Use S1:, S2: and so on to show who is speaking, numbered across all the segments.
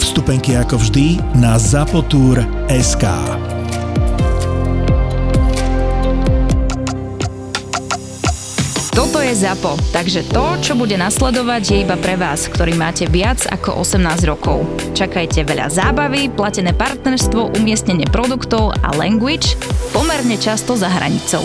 S1: Vstupenky ako vždy na Zapotur.sk.
S2: Toto je ZAPO, takže to, čo bude nasledovať, je iba pre vás, ktorý máte viac ako 18 rokov. Čakajte veľa zábavy, platené partnerstvo, umiestnenie produktov a language pomerne často za hranicou.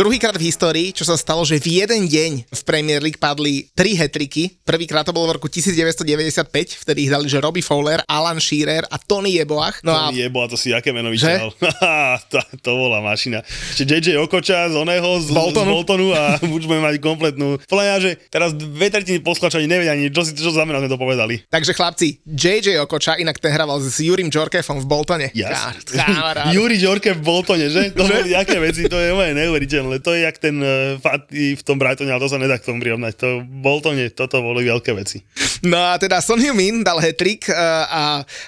S3: Druhýkrát v histórii, čo sa stalo, že v jeden deň v Premier League padli tri hetriky. Prvýkrát to bolo v roku 1995, vtedy ich dali, že Robbie Fowler, Alan Shearer a Tony Jeboach.
S4: No Tony a... Jeboa, to si aké meno vyčal. to, to bola mašina. Ešte JJ Okoča z oného, z Boltonu, z Boltonu a budeme mať kompletnú. Podľa že teraz dve tretiny posklačaní nevedia ani, čo si čo znamená, sme to povedali.
S3: Takže chlapci, JJ Okoča, inak ten hraval s Jurim Jorkefom v Boltone.
S4: Yes. Juri Jorkev v Boltone, že? To boli aké veci, to je moje neuveriteľné ale to je jak ten uh, Fatty v tom Brightone, ale to sa nedá k tomu prirovnať. To bol to nie, toto boli veľké veci.
S3: No a teda Son Heung-min dal hetrik uh, a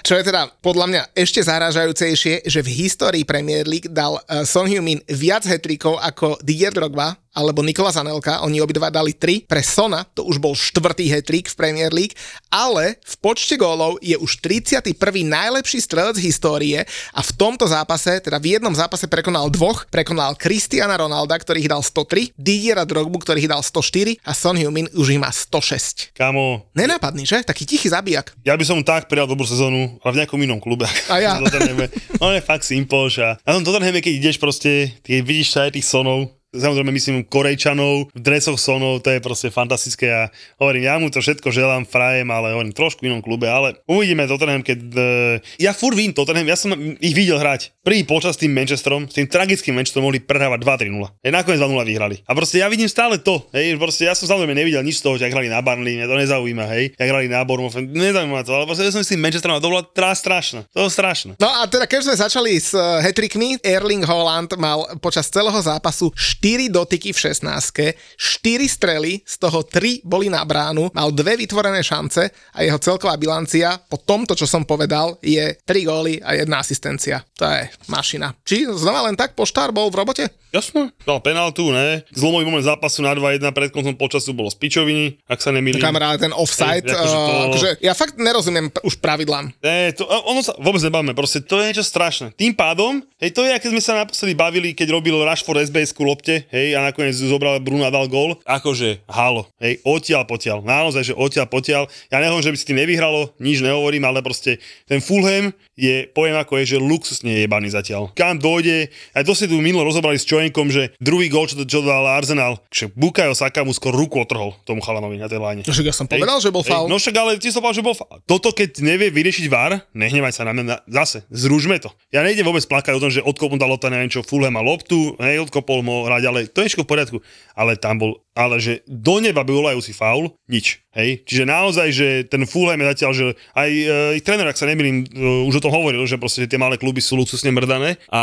S3: čo je teda podľa mňa ešte zaražajúcejšie, že v histórii Premier League dal uh, Son Heung-min viac hetrikov ako Didier Drogba, alebo Nikola Zanelka, oni obidva dali 3. Pre Sona to už bol štvrtý hetrik v Premier League, ale v počte gólov je už 31. najlepší strelec histórie a v tomto zápase, teda v jednom zápase prekonal dvoch, prekonal Cristiana Ronalda, ktorý ich dal 103, Didiera Drogbu, ktorý ich dal 104 a Son Heung-min už ich má 106.
S4: Kamo.
S3: Nenápadný, že? Taký tichý zabijak.
S4: Ja by som tak prijal dobrú sezónu, ale v nejakom inom klube.
S3: A ja.
S4: On je fakt simple, a na tom Tottenhame, keď ideš proste, keď vidíš aj tých sonov, samozrejme myslím Korejčanov, v dresoch Sonov, to je proste fantastické a hovorím, ja mu to všetko želám, frajem, ale hovorím trošku inom klube, ale uvidíme Tottenham, keď... Uh, ja fur vím Tottenham, ja som ich videl hrať. Prvý počas tým Manchesterom, s tým tragickým Manchesterom mohli prehrávať 2-3-0. Hej, nakoniec 2-0 vyhrali. A proste ja vidím stále to, hej, proste ja som samozrejme nevidel nič z toho, že hrali na Barnley, mňa to nezaujíma, hej, jak hrali na Bournemouth, nezaujíma to, ale proste ja som s tým Manchesterom, to bolo trá strašné, to bolo strašné.
S3: No a teda keď sme začali s uh, hetrikmi, Erling Haaland mal počas celého zápasu 4 dotyky v 16 4 strely, z toho 3 boli na bránu, mal dve vytvorené šance a jeho celková bilancia po tomto, čo som povedal, je 3 góly a jedna asistencia. To je mašina. Či znova len tak poštár bol v robote?
S4: Jasno, dal penaltu, ne? Zlomový moment zápasu na 2-1 pred koncom počasu bolo z pičoviny, ak sa nemýlim.
S3: Kamarát, ten offside, Ej, akože, to... uh, akože ja fakt nerozumiem už pravidlám.
S4: Ne, to, ono sa vôbec nebavíme, proste to je niečo strašné. Tým pádom, hej, to je, aké sme sa naposledy bavili, keď robil Rashford SBS-ku lopte, hej, a nakoniec zobral Bruna dal gól. Akože, halo, hej, odtiaľ potiaľ, naozaj, že odtiaľ potiaľ. Ja nehovorím, že by si tým nevyhralo, nič nehovorím, ale proste ten Fulham je, poviem ako je, že luxusne je jebaný zatiaľ. Kam dojde, aj to si tu minulo rozobrali s Čojenkom, že druhý gól, čo, čo dal Arsenal, že Bukayo Saka mu skoro ruku otrhol tomu chalanovi na tej láne.
S3: No však ja som povedal, že bol faul.
S4: No však ale ty som povedal, že bol faul. Toto keď nevie vyriešiť VAR, nehnevaj sa na mňa, zase, zružme to. Ja nejdem vôbec plakať o tom, že odkopol dal lopta, neviem čo, Fulham a loptu, hej, odkopol mo hrať, ale to je v poriadku. Ale tam bol ale že do neba by volajúci faul, nič. Hej? Čiže naozaj, že ten Fulham je zatiaľ, že aj e, tréner, ak sa nemýlim, e, už o tom hovoril, že proste tie malé kluby sú luxusne mrdané a,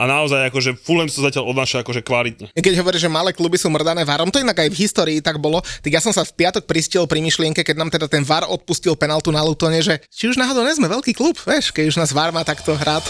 S4: a naozaj akože Fulham sa zatiaľ odnáša akože kvalitne.
S3: Keď hovorí, že malé kluby sú mrdané varom, to inak aj v histórii tak bolo, tak ja som sa v piatok pristiel pri myšlienke, keď nám teda ten VAR odpustil penaltu na Lutone, že či už náhodou nie sme veľký klub, vieš, keď už nás VAR má takto hrať.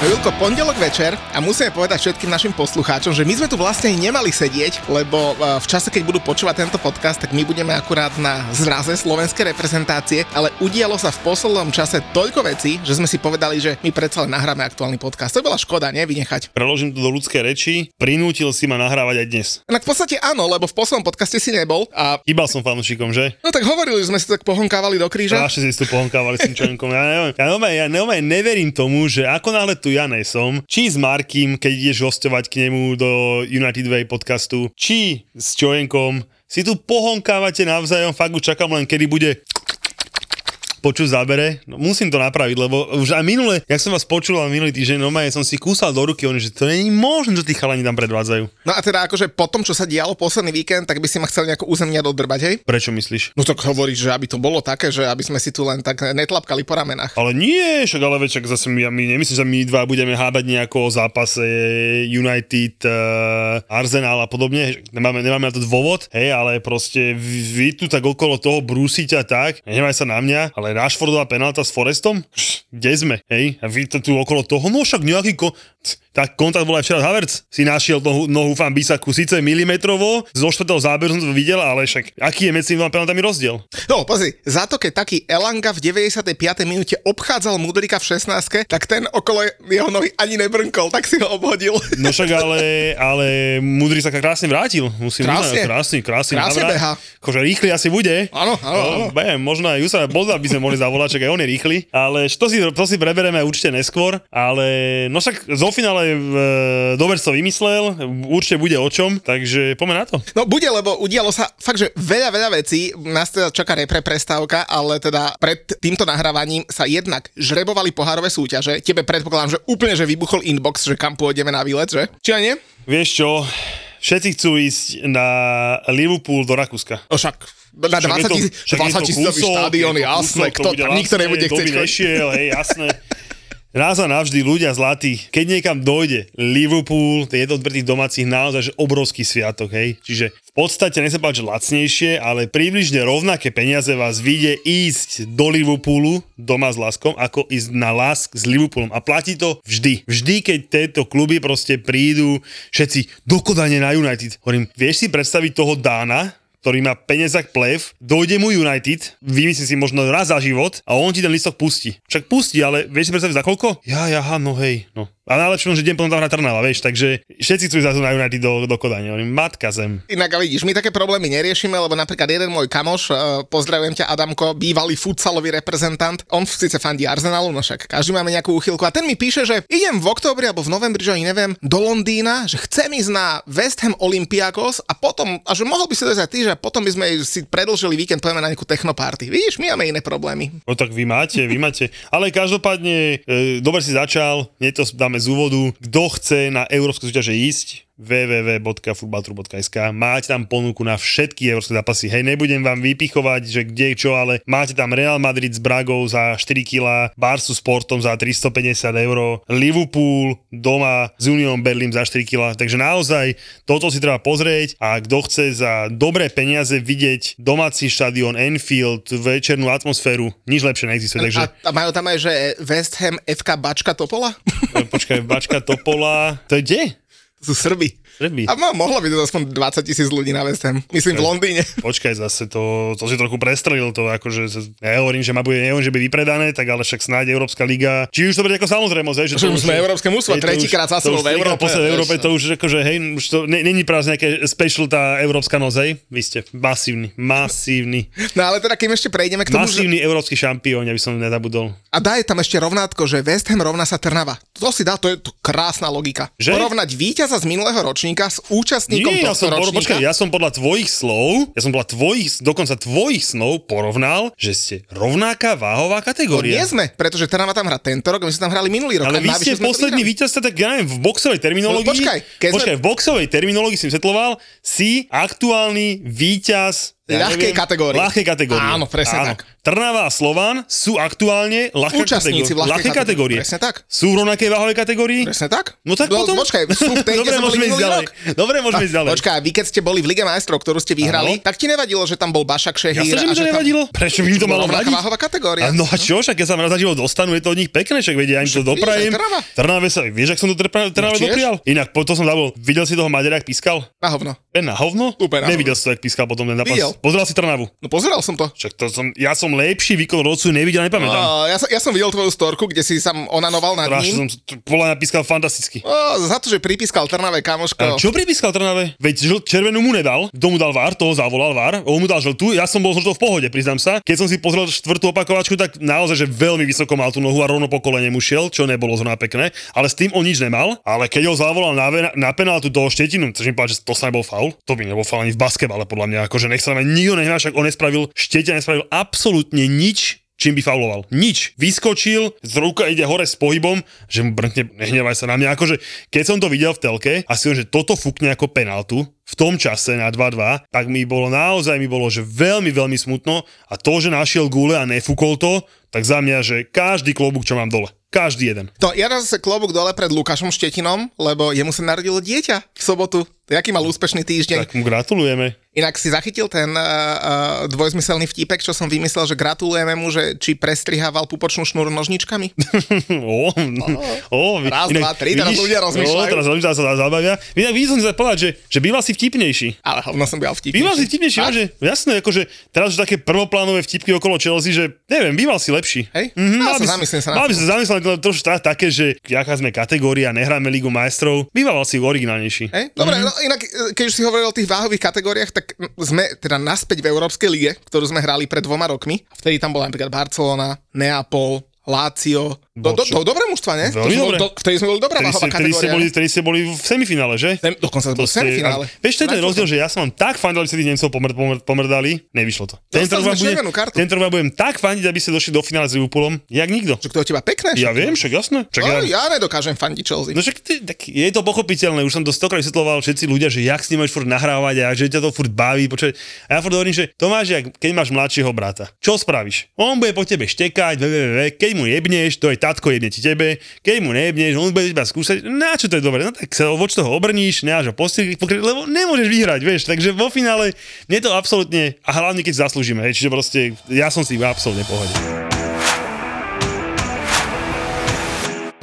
S3: Hello? Julko, pondelok večer a musíme povedať všetkým našim poslucháčom, že my sme tu vlastne nemali sedieť, lebo e, v čase, keď budú počúvať tento podcast, tak my budeme akurát na zraze slovenskej reprezentácie, ale udialo sa v poslednom čase toľko vecí, že sme si povedali, že my predsa len nahráme aktuálny podcast. To bola škoda, nie? Vynechať.
S4: Preložím to do ľudskej reči, prinútil si ma nahrávať aj dnes.
S3: Tak v podstate áno, lebo v poslednom podcaste si nebol. A...
S4: Iba som fanúšikom, že?
S3: No tak hovorili sme si tak pohonkávali do kríža.
S4: Strašne si tu pohonkávali s. Ja neviem, ja, neviem, ja neviem, neverím tomu, že ako náhle tu som, či s Markim, keď ideš hostovať k nemu do United Way podcastu, či s Čojenkom, si tu pohonkávate navzájom, fakt už čakám len, kedy bude počuť zábere. No, musím to napraviť, lebo už aj minule, jak som vás počul minulý týždeň, no som si kúsal do ruky, oni, že to není možné, že tí chalani tam predvádzajú.
S3: No a teda akože po tom, čo sa dialo posledný víkend, tak by si ma chcel nejako územne dodrbať, hej?
S4: Prečo myslíš?
S3: No tak hovoríš, že aby to bolo také, že aby sme si tu len tak netlapkali po ramenách.
S4: Ale nie, však ale večak zase my, my nemyslím, že my dva budeme hábať nejako o zápase United, uh, Arsenal a podobne. Nemáme, nemáme na to dôvod, hej, ale proste vy, vy tu tak okolo toho brúsiť a tak, nemaj sa na mňa, ale Rashfordová penálta s Forestom? Kde sme, hej? A vy to tu okolo toho, no však nejaký ko tak kontakt bol aj včera Havertz, si našiel nohu, nohu fan Bisaku, síce milimetrovo, zo štvrtého záberu som to videl, ale však aký je medzi dvoma penaltami rozdiel?
S3: No pozri, za to keď taký Elanga v 95. minúte obchádzal Mudrika v 16, tak ten okolo jeho nohy ani nebrnkol, tak si ho obhodil.
S4: No však ale, ale Mudrik sa krásne vrátil, musím
S3: krásne.
S4: uznať, krásny, krásny
S3: krásne
S4: navrát.
S3: beha.
S4: Akože rýchly asi bude.
S3: Áno, áno.
S4: No, možno aj Jusa Boza by sme mohli zavolať, čak aj on je rýchly, ale to si, to si prebereme určite neskôr, ale no však zo finále e, dobre to vymyslel, určite bude o čom, takže poďme na to.
S3: No bude, lebo udialo sa fakt, že veľa, veľa vecí. Nás teda čaká repre prestávka, ale teda pred týmto nahrávaním sa jednak žrebovali pohárové súťaže. Tebe predpokladám, že úplne, že vybuchol inbox, že kam pôjdeme na výlet, že? Či nie?
S4: Vieš čo, všetci chcú ísť na Liverpool do Rakúska.
S3: No však na 20 tisíc, 20 tisícový štádion, jasné, kto nikto nebude chcieť
S4: chodiť. nešiel, hej, jasné. Raz a navždy ľudia zlatí, keď niekam dojde Liverpool, je to tých domácich naozaj že obrovský sviatok, hej. Čiže v podstate nechcem povedať, že lacnejšie, ale približne rovnaké peniaze vás vyjde ísť do Liverpoolu doma s Laskom, ako ísť na Lask s Liverpoolom. A platí to vždy. Vždy, keď tieto kluby proste prídu všetci dokodane na United. Hovorím, vieš si predstaviť toho Dána, ktorý má peniazak plev, dojde mu United, vymyslí si možno raz za život a on ti ten listok pustí. Však pustí, ale vieš si predstaviť za koľko? Ja, ja, no hej, no. A najlepšie, že deň potom tam na Trnava, vieš, takže všetci chcú zase na United do, do Kodania. Oni, matka zem.
S3: Inak a vidíš, my také problémy neriešime, lebo napríklad jeden môj kamoš, uh, pozdravujem ťa Adamko, bývalý futsalový reprezentant, on síce fandí Arsenalu, no však každý máme nejakú úchylku a ten mi píše, že idem v oktobri alebo v novembri, že ani neviem, do Londýna, že chcem ísť na West Ham Olympiakos a potom, a že mohol by si to aj ty, potom by sme si predlžili víkend, pojeme na nejakú technoparty. Vidíš, my máme iné problémy.
S4: No tak vy máte, vy máte. Ale každopádne, e, dobre si začal, nie to dáme z úvodu. Kto chce na Európske súťaže ísť, www.futbaltru.sk Máte tam ponuku na všetky európske zápasy. Hej, nebudem vám vypichovať, že kde čo, ale máte tam Real Madrid s Bragou za 4 kg, Barsu Sportom za 350 eur, Liverpool doma s Union Berlin za 4 kg. Takže naozaj toto si treba pozrieť a kto chce za dobré peniaze vidieť domáci štadión Enfield, večernú atmosféru, nič lepšie neexistuje. Takže...
S3: A, a majú tam aj, že West Ham FK Bačka Topola?
S4: Počkaj, Bačka Topola, to je kde?
S3: To sú Srby.
S4: Srby.
S3: A mohlo byť to aspoň 20 tisíc ľudí na West Ham. Myslím v Londýne.
S4: Počkaj, zase to, to si trochu prestrelil to, akože ja hovorím, že ma bude, neviem, že by vypredané, tak ale však snáď Európska liga. Či už to bude ako samozrejmosť, že
S3: to, už sme Európske mužstvo, tretíkrát za sebou v Európe.
S4: v Európe to už akože, hej, už to není práve nejaké special tá Európska noc, hej? Vy ste masívny, masívny.
S3: No ale teda, keď ešte prejdeme k tomu,
S4: Masívny že... európsky šampión, aby som nezabudol.
S3: A dá je tam ešte rovnátko, že West Ham rovná sa Trnava. To si dá, to je to krásna logika. Že? Porovnať víťaza z minulého ročníka s účastníkom Nie,
S4: ja som,
S3: ročníka.
S4: Počkaj, ja som podľa tvojich slov, ja som podľa tvojich, dokonca tvojich snov porovnal, že ste rovnaká váhová kategória.
S3: No nie sme, pretože Trnava tam hrá tento rok, my sme tam hrali minulý rok.
S4: Ale vy ste posledný víťaz, tak ja neviem, v boxovej terminológii, no, počkaj, počkaj sme... v boxovej terminológii som setloval, si aktuálny víťaz
S3: ja ľahkej kategórie.
S4: Ľahkej kategórie.
S3: Áno, presne Áno. tak.
S4: Trnava a Slovan sú aktuálne ľahké
S3: Účastníci
S4: kategórie. ľahké kategórie.
S3: Presne tak.
S4: Sú v rovnakej váhovej kategórii?
S3: Presne tak.
S4: No tak
S3: no,
S4: potom...
S3: Počkaj, sú v tej,
S4: Dobre, môžeme ísť ďalej.
S3: Rok.
S4: Dobre, môžeme ísť ďalej.
S3: Počkaj, vy keď ste boli v Lige majstrov, ktorú ste vyhrali,
S4: Áno.
S3: tak ti nevadilo, že tam bol Bašak Šehír.
S4: Jasne, že mi to nevadilo.
S3: Tam...
S4: Prečo by mi to malo vadiť?
S3: váhová kategória.
S4: A no a čo, však ja sa raz za život dostanú, je to od nich pekné, však vedia, ja im to doprajem. Trnave sa, vieš, ak som to Trnave
S3: no,
S4: doprial? Inak, to som zabol. Videl si toho Maďara, ak pískal?
S3: Na hovno.
S4: Na hovno?
S3: Na
S4: Nevidel si to, ak pískal potom ten zápas. Pozeral si Trnavu.
S3: No pozeral som to.
S4: Však to som, ja som lepší výkon rodcu nevidel, nepamätám.
S3: Uh, ja, som, ja som videl tvoju storku, kde si sa onanoval nad ním.
S4: som podľa mňa pískal fantasticky.
S3: Uh, za to, že pripískal Trnave kamoško.
S4: A čo pripískal Trnave? Veď žl- červenú mu nedal, kto mu dal vár, toho zavolal vár, on mu dal žltú, ja som bol žltou v pohode, priznám sa. Keď som si pozrel štvrtú opakovačku, tak naozaj, že veľmi vysoko mal tú nohu a rovno po kolene mu šiel, čo nebolo zrovna pekné, ale s tým on nič nemal. Ale keď ho zavolal na, na penáltu do štetinu, čo mi povedal, že to sa nebol faul, to by nebol faul ani v basketbale podľa mňa, akože nech sa na nikto nehná, však on nespravil, štetina nespravil absolútne nič čím by fauloval. Nič. Vyskočil, z ruka ide hore s pohybom, že mu brnkne, nehnevaj sa na mňa. Akože, keď som to videl v telke a si že toto fúkne ako penaltu, v tom čase na 2-2, tak mi bolo naozaj mi bolo, že veľmi, veľmi smutno a to, že našiel gule a nefúkol to, tak za mňa, že každý klobúk, čo mám dole. Každý jeden.
S3: To ja zase klobúk dole pred Lukášom Štetinom, lebo jemu sa narodilo dieťa v sobotu. Jaký mal úspešný týždeň.
S4: Tak mu gratulujeme.
S3: Inak si zachytil ten uh, uh, dvojzmyselný vtipek, čo som vymyslel, že gratulujeme mu, že či prestrihával pupočnú šnúru nožničkami?
S4: o, o,
S3: Raz, inak, dva, tri, teraz ľudia rozmýšľajú.
S4: O, teraz ľudia sa zabavia. Inak videl som sa povedať, že, že býval si vtipnejší.
S3: Ale hovno som býval vtipnejší.
S4: Býval si vtipnejší, že jasné, akože teraz už také prvoplánové vtipky okolo Chelsea, že neviem, býval si lepší.
S3: Hej? Mm-hmm, no, mal, by sa zamyslím sa
S4: mal by sa zamyslieť, to trošku také, že aká sme kategória, nehráme Ligu majstrov, býval si originálnejší.
S3: Hej? Dobre, mm-hmm. no inak, keď už si hovoril o tých váhových kategóriách, tak sme teda naspäť v Európskej lige, ktorú sme hrali pred dvoma rokmi. Vtedy tam bola napríklad Barcelona, Neapol, Lácio. Do, do, do, dobré mužstva, ne?
S4: Veľmi dobre.
S3: Do, vtedy sme boli dobrá váhová
S4: kategória. Vtedy ste boli, vtedy ste boli v semifinále, že?
S3: Sem, dokonca boli v semifinále.
S4: Vieš, to je ten rozdiel, že ja som vám tak fandil, aby ste tých Nemcov pomr, pomr, pomrdali, nevyšlo to.
S3: Tento rok, budem, tento
S4: rok budem tak fandiť, aby ste došli do finále s Liverpoolom, jak nikto.
S3: Čo to je teba pekné?
S4: Ja viem, však jasné. Však
S3: no, ja... ja nedokážem fandiť Chelsea.
S4: No však ty, tak je to pochopiteľné, už som to stokrát vysvetloval všetci ľudia, že jak s ním furt nahrávať a že ťa to furt baví. Počuť. A ja furt hovorím, že to máš, jak, keď máš mladšieho brata. Čo spravíš? On bude po tebe štekať, keď mu jebneš, to je tatko jedne ti tebe, keď mu nejebneš, on bude iba skúšať, na čo to je dobre, no tak sa voč toho obrníš, neáš ho postiť, lebo nemôžeš vyhrať, vieš, takže vo finále mne to absolútne, a hlavne keď zaslúžime, hej, čiže proste ja som si absolútne pohode.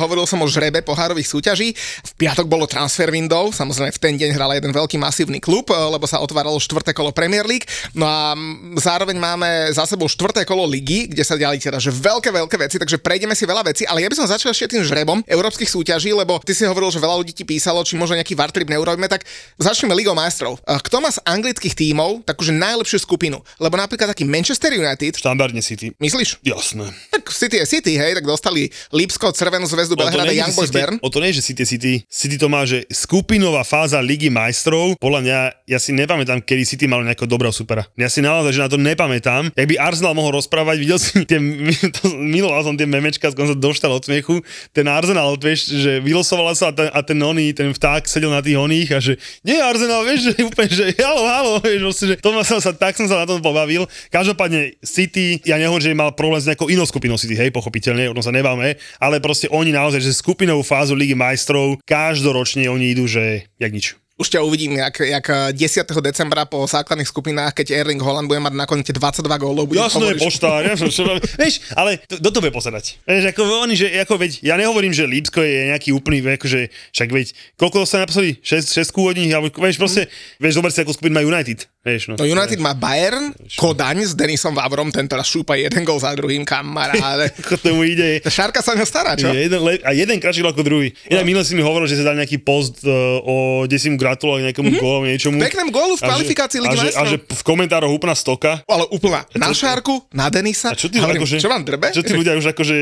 S3: Hovoril som o žrebe pohárových súťaží. V piatok bolo transfer window, samozrejme v ten deň hral jeden veľký masívny klub, eh, lebo sa otváralo štvrté kolo Premier League. No a zároveň máme za sebou štvrté kolo ligy, kde sa diali teda že veľké, veľké veci, takže prejdeme si veľa vecí, ale ja by som začal ešte tým žrebom európskych súťaží, lebo ty si hovoril, že veľa ľudí ti písalo, či možno nejaký vartrip neurobíme, tak začneme Ligou majstrov. Eh, kto má z anglických tímov takúže najlepšiu skupinu? Lebo napríklad taký Manchester United.
S4: Štandardne City.
S3: Myslíš?
S4: Jasné.
S3: Tak City je City, hej, tak dostali Lipsko, Červenú zväzdu zväzdu Belhrada Young Boys
S4: City,
S3: Bern.
S4: O to nie, že City City. City to má, že skupinová fáza Ligy majstrov. Podľa mňa, ja si nepamätám, kedy City malo nejakého dobrého supera. Ja si naozaj, že na to nepamätám. Jak by Arsenal mohol rozprávať, videl si tie, to, miloval som tie memečka, skôr sa doštal od smiechu. Ten Arsenal, vieš, že vylosovala sa a ten, a ten oný, ten vták sedel na tých oných a že nie Arsenal, vieš, že úplne, že halo, halo, vieš, vlastne, že to som sa, tak som sa na tom pobavil. Každopádne City, ja nehovorím, že mal problém s nejakou inou skupinou City, hej, pochopiteľne, o tom sa nebáme, ale proste oni naozaj, že skupinou finálovú fázu Ligy majstrov, každoročne oni idú, že jak nič.
S3: Už ťa uvidím, jak, jak 10. decembra po základných skupinách, keď Erling Holland bude mať nakoniec 22 gólov.
S4: Jasno je poštár, ja som vieš, ale do to bude pozerať. Vieš, ako oni, že, ako veď, ja nehovorím, že Lípsko je nejaký úplný, akože, však veď, koľko sa napísali? 6, 6 od nich, alebo, vieš, proste, mm. vieš, zober si, ako skupin má United. Vieš, no,
S3: no United má Bayern, Kodaň s Denisom Vavrom, ten teraz šúpa jeden gol za druhým, kamaráde.
S4: Ako tomu ide.
S3: Šárka sa ňo stará, čo?
S4: Jeden, a jeden kratší ako druhý. Inak no. minule si mi hovoril, že sa dal nejaký post uh, o, kde si mu gratuloval nejakému mm-hmm. gólu, niečomu.
S3: Peknému gólu v kvalifikácii Ligy
S4: že, a že v komentároch úplná stoka.
S3: Ale úplná. Na Šárku, na Denisa.
S4: A čo ty,
S3: hovorím,
S4: akože,
S3: čo vám drbe?
S4: Čo tí ľudia už akože...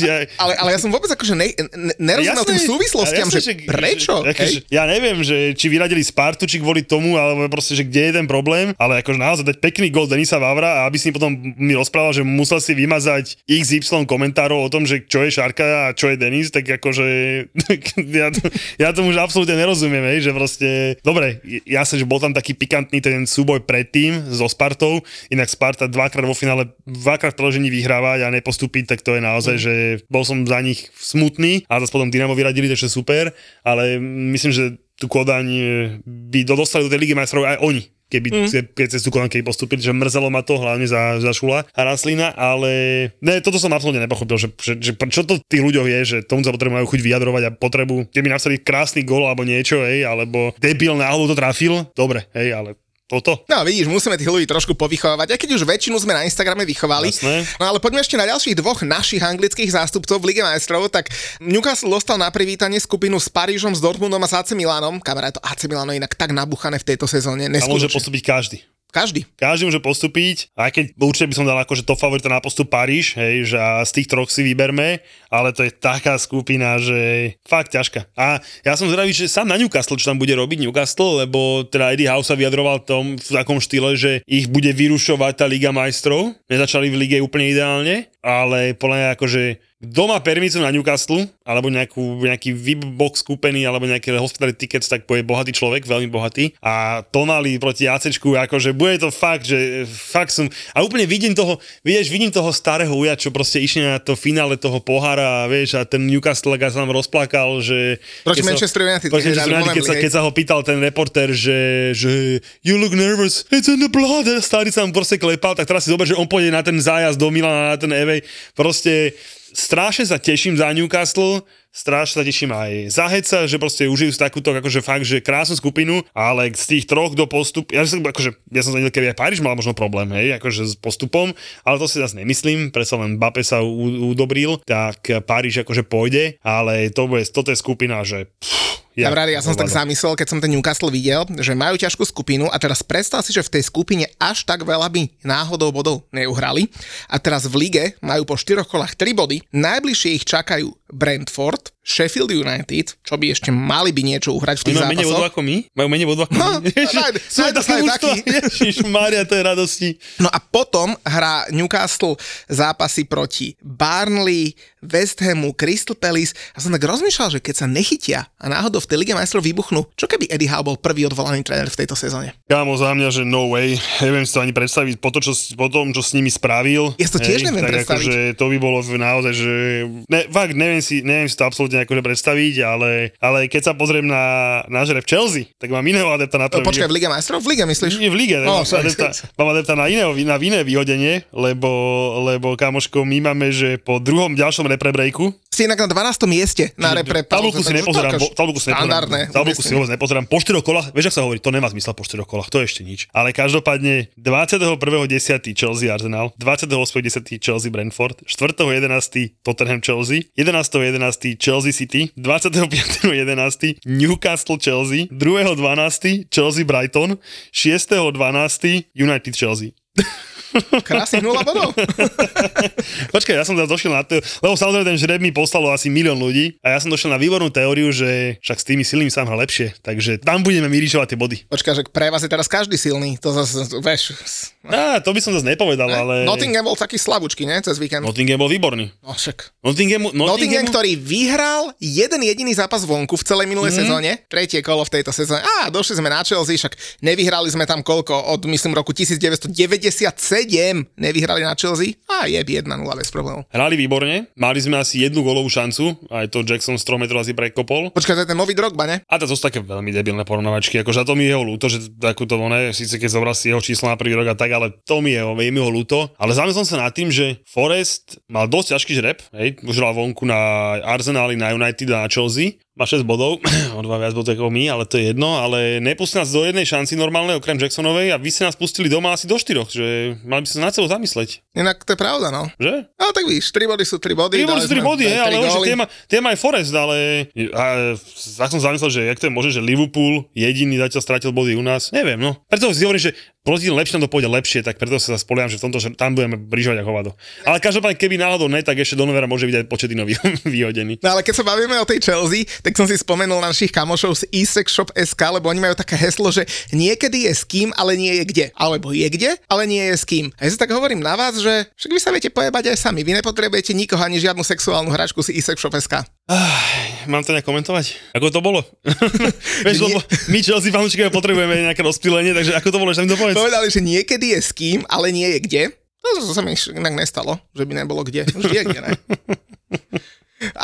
S3: ja, ale, ale ja som vôbec akože ne, ne, nerozumel tým súvislostiam, že, že prečo? Že,
S4: akože, ja neviem, že či vyradili Spartu, či kvôli tomu, alebo proste, že kde je ten problém, ale akože naozaj dať pekný gol Denisa Vavra a aby si potom mi rozprával, že musel si vymazať XY komentárov o tom, že čo je Šarka a čo je Denis, tak akože ja, to, ja tomu už absolútne nerozumiem, hej, že proste, dobre, jasne, že bol tam taký pikantný ten súboj predtým so Spartou, inak Sparta dvakrát vo finále, dvakrát v preložení vyhrávať a nepostúpiť, tak to je naozaj, že bol som za nich smutný a zase potom Dynamo vyradili, takže super, ale myslím, že tú Kodaň by dostali do tej Ligy majstrov aj oni keby mm. keď cez tú keby postúpili, že mrzelo ma to hlavne za, za Šula a Raslina, ale ne, toto som absolútne nepochopil, že, že, že čo to tých ľuďoch je, že tomu sa potrebujú majú chuť vyjadrovať a potrebu, keby napsali krásny gol alebo niečo, hej, alebo debil náhodou to trafil, dobre, hej, ale toto.
S3: No vidíš, musíme tých ľudí trošku povychovávať, aj keď už väčšinu sme na Instagrame vychovali.
S4: Jasné.
S3: No ale poďme ešte na ďalších dvoch našich anglických zástupcov v Lige majstrov. Tak Newcastle dostal na privítanie skupinu s Parížom, s Dortmundom a s AC Milanom. Kamera, to AC Milano inak tak nabuchané v tejto sezóne.
S4: A môže postúpiť každý
S3: Každý.
S4: Každý môže postúpiť, aj keď určite by som dal akože to favorita na postup Paríž, hej, že z tých troch si vyberme, ale to je taká skupina, že fakt ťažká. A ja som zvedavý, že sám na Newcastle, čo tam bude robiť Newcastle, lebo teda Eddie House sa vyjadroval tom v takom štýle, že ich bude vyrušovať tá Liga majstrov. Nezačali v lige úplne ideálne, ale podľa mňa akože kto má permíciu na Newcastle, alebo nejakú, nejaký VIP box kúpený, alebo nejaké hospitality tickets, tak bude bohatý človek, veľmi bohatý. A Tonali proti ACčku, akože bude to fakt, že fakt som... A úplne vidím toho, vieš, vidím toho starého uja, čo proste išli na to finále toho pohára, vieš, a ten Newcastle sa tam rozplakal, že...
S3: Proti Manchester United.
S4: Proti Manchester United, keď sa, keď sa ho pýtal ten reporter, že, že you look nervous, it's in the blood, starý sa mu proste klepal, tak teraz si zober, že on pôjde na ten zájazd do Milana, na ten Evej, proste strašne sa teším za Newcastle, strašne sa teším aj za Heca, že proste užijú si takúto akože fakt, že krásnu skupinu, ale z tých troch do postup, ja som, akože, ja som zvedel, keby aj Paríž mal možno problém, hej, akože s postupom, ale to si zase nemyslím, predsa len Bape sa udobril, tak Paríž akože pôjde, ale to bude, toto je skupina, že pff,
S3: ja, ja, ja som sa tak zamyslel, keď som ten Newcastle videl, že majú ťažkú skupinu a teraz predstav si, že v tej skupine až tak veľa by náhodou bodov neuhrali. A teraz v lige majú po štyroch kolách 3 body, najbližšie ich čakajú Brentford, Sheffield United, čo by ešte mali by niečo uhrať v tých.
S4: Majú menej bodov ako my? Majú menej bodov ako
S3: no,
S4: my? Sú také taký. Ježiš, Mária, to je radosti.
S3: No a potom hrá Newcastle zápasy proti Barnley, West Hamu, Crystal Palace. A som tak rozmýšľal, že keď sa nechytia a náhodou v tej Lige majstrov vybuchnú, čo keby Eddie Howe bol prvý odvolaný tréner v tejto sezóne?
S4: Kámo, za mňa, že no way. Neviem si to ani predstaviť po, to, čo, po tom, čo s nimi spravil.
S3: Ja to tiež hej, neviem tak predstaviť.
S4: Akože to by bolo naozaj, že... Ne, fakt, neviem si, neviem si to absolútne akože predstaviť, ale, ale keď sa pozriem na, na žere v Chelsea, tak mám iného adepta na to.
S3: No, počkaj, v Lige majstrov? V Lige myslíš?
S4: Nie, v Lige. Oh, mám, adepta, mám adepta na, iného, na iné vyhodenie, lebo, lebo kamoško, my máme, že po druhom ďalšom reprebreaku
S3: si inak na 12. mieste na repre.
S4: Tabulku si nepozerám, tabulku si nepozerám, tabulku si vôbec nepozerám. Po 4 kolách, vieš, ak sa hovorí, to nemá zmysel po 4 kolách, to je ešte nič. Ale každopádne 21.10. Chelsea Arsenal, 28.10. Chelsea Brentford, 4.11. Tottenham Chelsea, 11.11. Chelsea City, 25.11. Newcastle Chelsea, 2.12. Chelsea Brighton, 6.12. United Chelsea.
S3: Krásne 0 bodov.
S4: Počkaj, ja som teraz došiel na to, lebo samozrejme ten žreb mi poslalo asi milión ľudí a ja som došiel na výbornú teóriu, že však s tými silnými sa hrá lepšie, takže tam budeme vyrišovať tie body.
S3: Počkaj, že pre vás je teraz každý silný, to zase, vieš.
S4: Á, to by som zase nepovedal, ne? ale...
S3: Nottingham bol taký slabúčky, ne, cez víkend.
S4: Nottingham bol výborný.
S3: No však.
S4: Nottingham,
S3: Nottingham, Nottingham ktorý vyhral jeden jediný zápas vonku v celej minulej mm. sezóne, tretie kolo v tejto sezóne. Á, došli sme na Chelsea, však nevyhrali sme tam koľko, od myslím roku 1997 nevyhrali na Chelsea a je 1-0 bez problémov.
S4: Hrali výborne, mali sme asi jednu golovú šancu, aj to Jackson z 3 metrov asi prekopol.
S3: Počkaj, to je ten nový Drogba, ne?
S4: A to sú také veľmi debilné porovnávačky, akože to mi je jeho ľúto, že takúto one, síce keď zobral si jeho číslo na prvý rok a tak, ale to mi je, je mi ho ľúto. Ale zamyslel sa nad tým, že Forest mal dosť ťažký žreb, hej, už vonku na Arsenali, na United a na Chelsea má 6 bodov, o dva viac bodov ako my, ale to je jedno, ale nepustí nás do jednej šanci normálnej, okrem Jacksonovej a vy ste nás pustili doma asi do štyroch, že mali by sa na celú zamysleť.
S3: Inak to je pravda, no.
S4: Že?
S3: No tak víš, 3 body sú 3 body.
S4: 3 body sú 3 body, he, ale že tie, má, tie má aj Forest, ale a, tak som zamyslel, že jak to je možné, že Liverpool jediný zatiaľ stratil body u nás. Neviem, no. Preto si hovorím, že proti lepšie to pôjde lepšie, tak preto sa spoliam, že v tomto, že tam budeme brižovať ako hovado. Ale každopádne, keby náhodou ne, tak ešte do novera môže byť aj početino vyhodený.
S3: No ale keď sa bavíme o tej Chelsea, tak som si spomenul našich kamošov z e Shop SK, lebo oni majú také heslo, že niekedy je s kým, ale nie je kde. Alebo je kde, ale nie je s kým. A ja sa tak hovorím na vás, že však vy sa viete pojebať aj sami. Vy nepotrebujete nikoho ani žiadnu sexuálnu hračku z e Shop SK.
S4: Ah, mám to nejak komentovať? Ako to bolo? Vieš, lebo my Chelsea fanúšikovia potrebujeme nejaké rozptýlenie, takže ako to bolo, že mi to povedz?
S3: Povedali, že niekedy je s kým, ale nie je kde. No, to sa mi inak nestalo, že by nebolo kde. Už je kde, ne?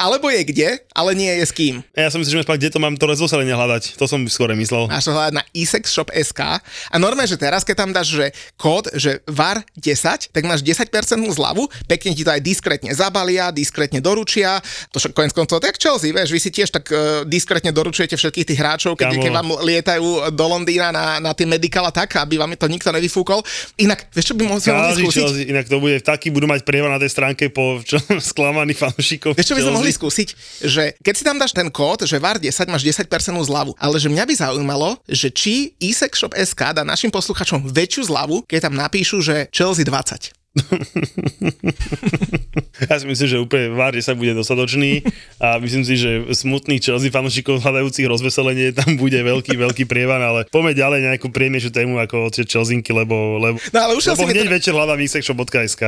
S3: Alebo je kde, ale nie je s kým.
S4: Ja som myslel, že kde to mám to rozoselenie hľadať. To som skôr myslel.
S3: Máš to hľadať na isexshop.sk a normálne, že teraz, keď tam dáš že kód, že VAR 10, tak máš 10% zľavu, pekne ti to aj diskrétne zabalia, diskrétne doručia. To však koniec koncov, tak Chelsea, vieš, vy si tiež tak uh, diskrétne doručujete všetkých tých hráčov, keď, keď vám lietajú do Londýna na, na tie medikala tak, aby vám to nikto nevyfúkol. Inak, vieš, čo by mohli skúsiť?
S4: Chelsea, inak to bude taký, budú mať prievar na tej stránke po čo, sklamaných fanúšikov.
S3: Vieš, čo by sme mohli skúsiť, že keď si tam dáš ten kód, že VAR 10 máš 10% zľavu, ale že mňa by zaujímalo, že či SK dá našim posluchačom väčšiu zľavu, keď tam napíšu, že Chelsea 20.
S4: ja si myslím, že úplne vár, sa bude dostatočný a myslím si, že smutných Chelsea fanúšikov hľadajúcich rozveselenie tam bude veľký, veľký prievan, ale poďme ďalej nejakú priemiešu tému ako tie Chelseanky, lebo, lebo,
S3: no, ale už
S4: lebo hneď
S3: teda...
S4: večer hľadám xshop.sk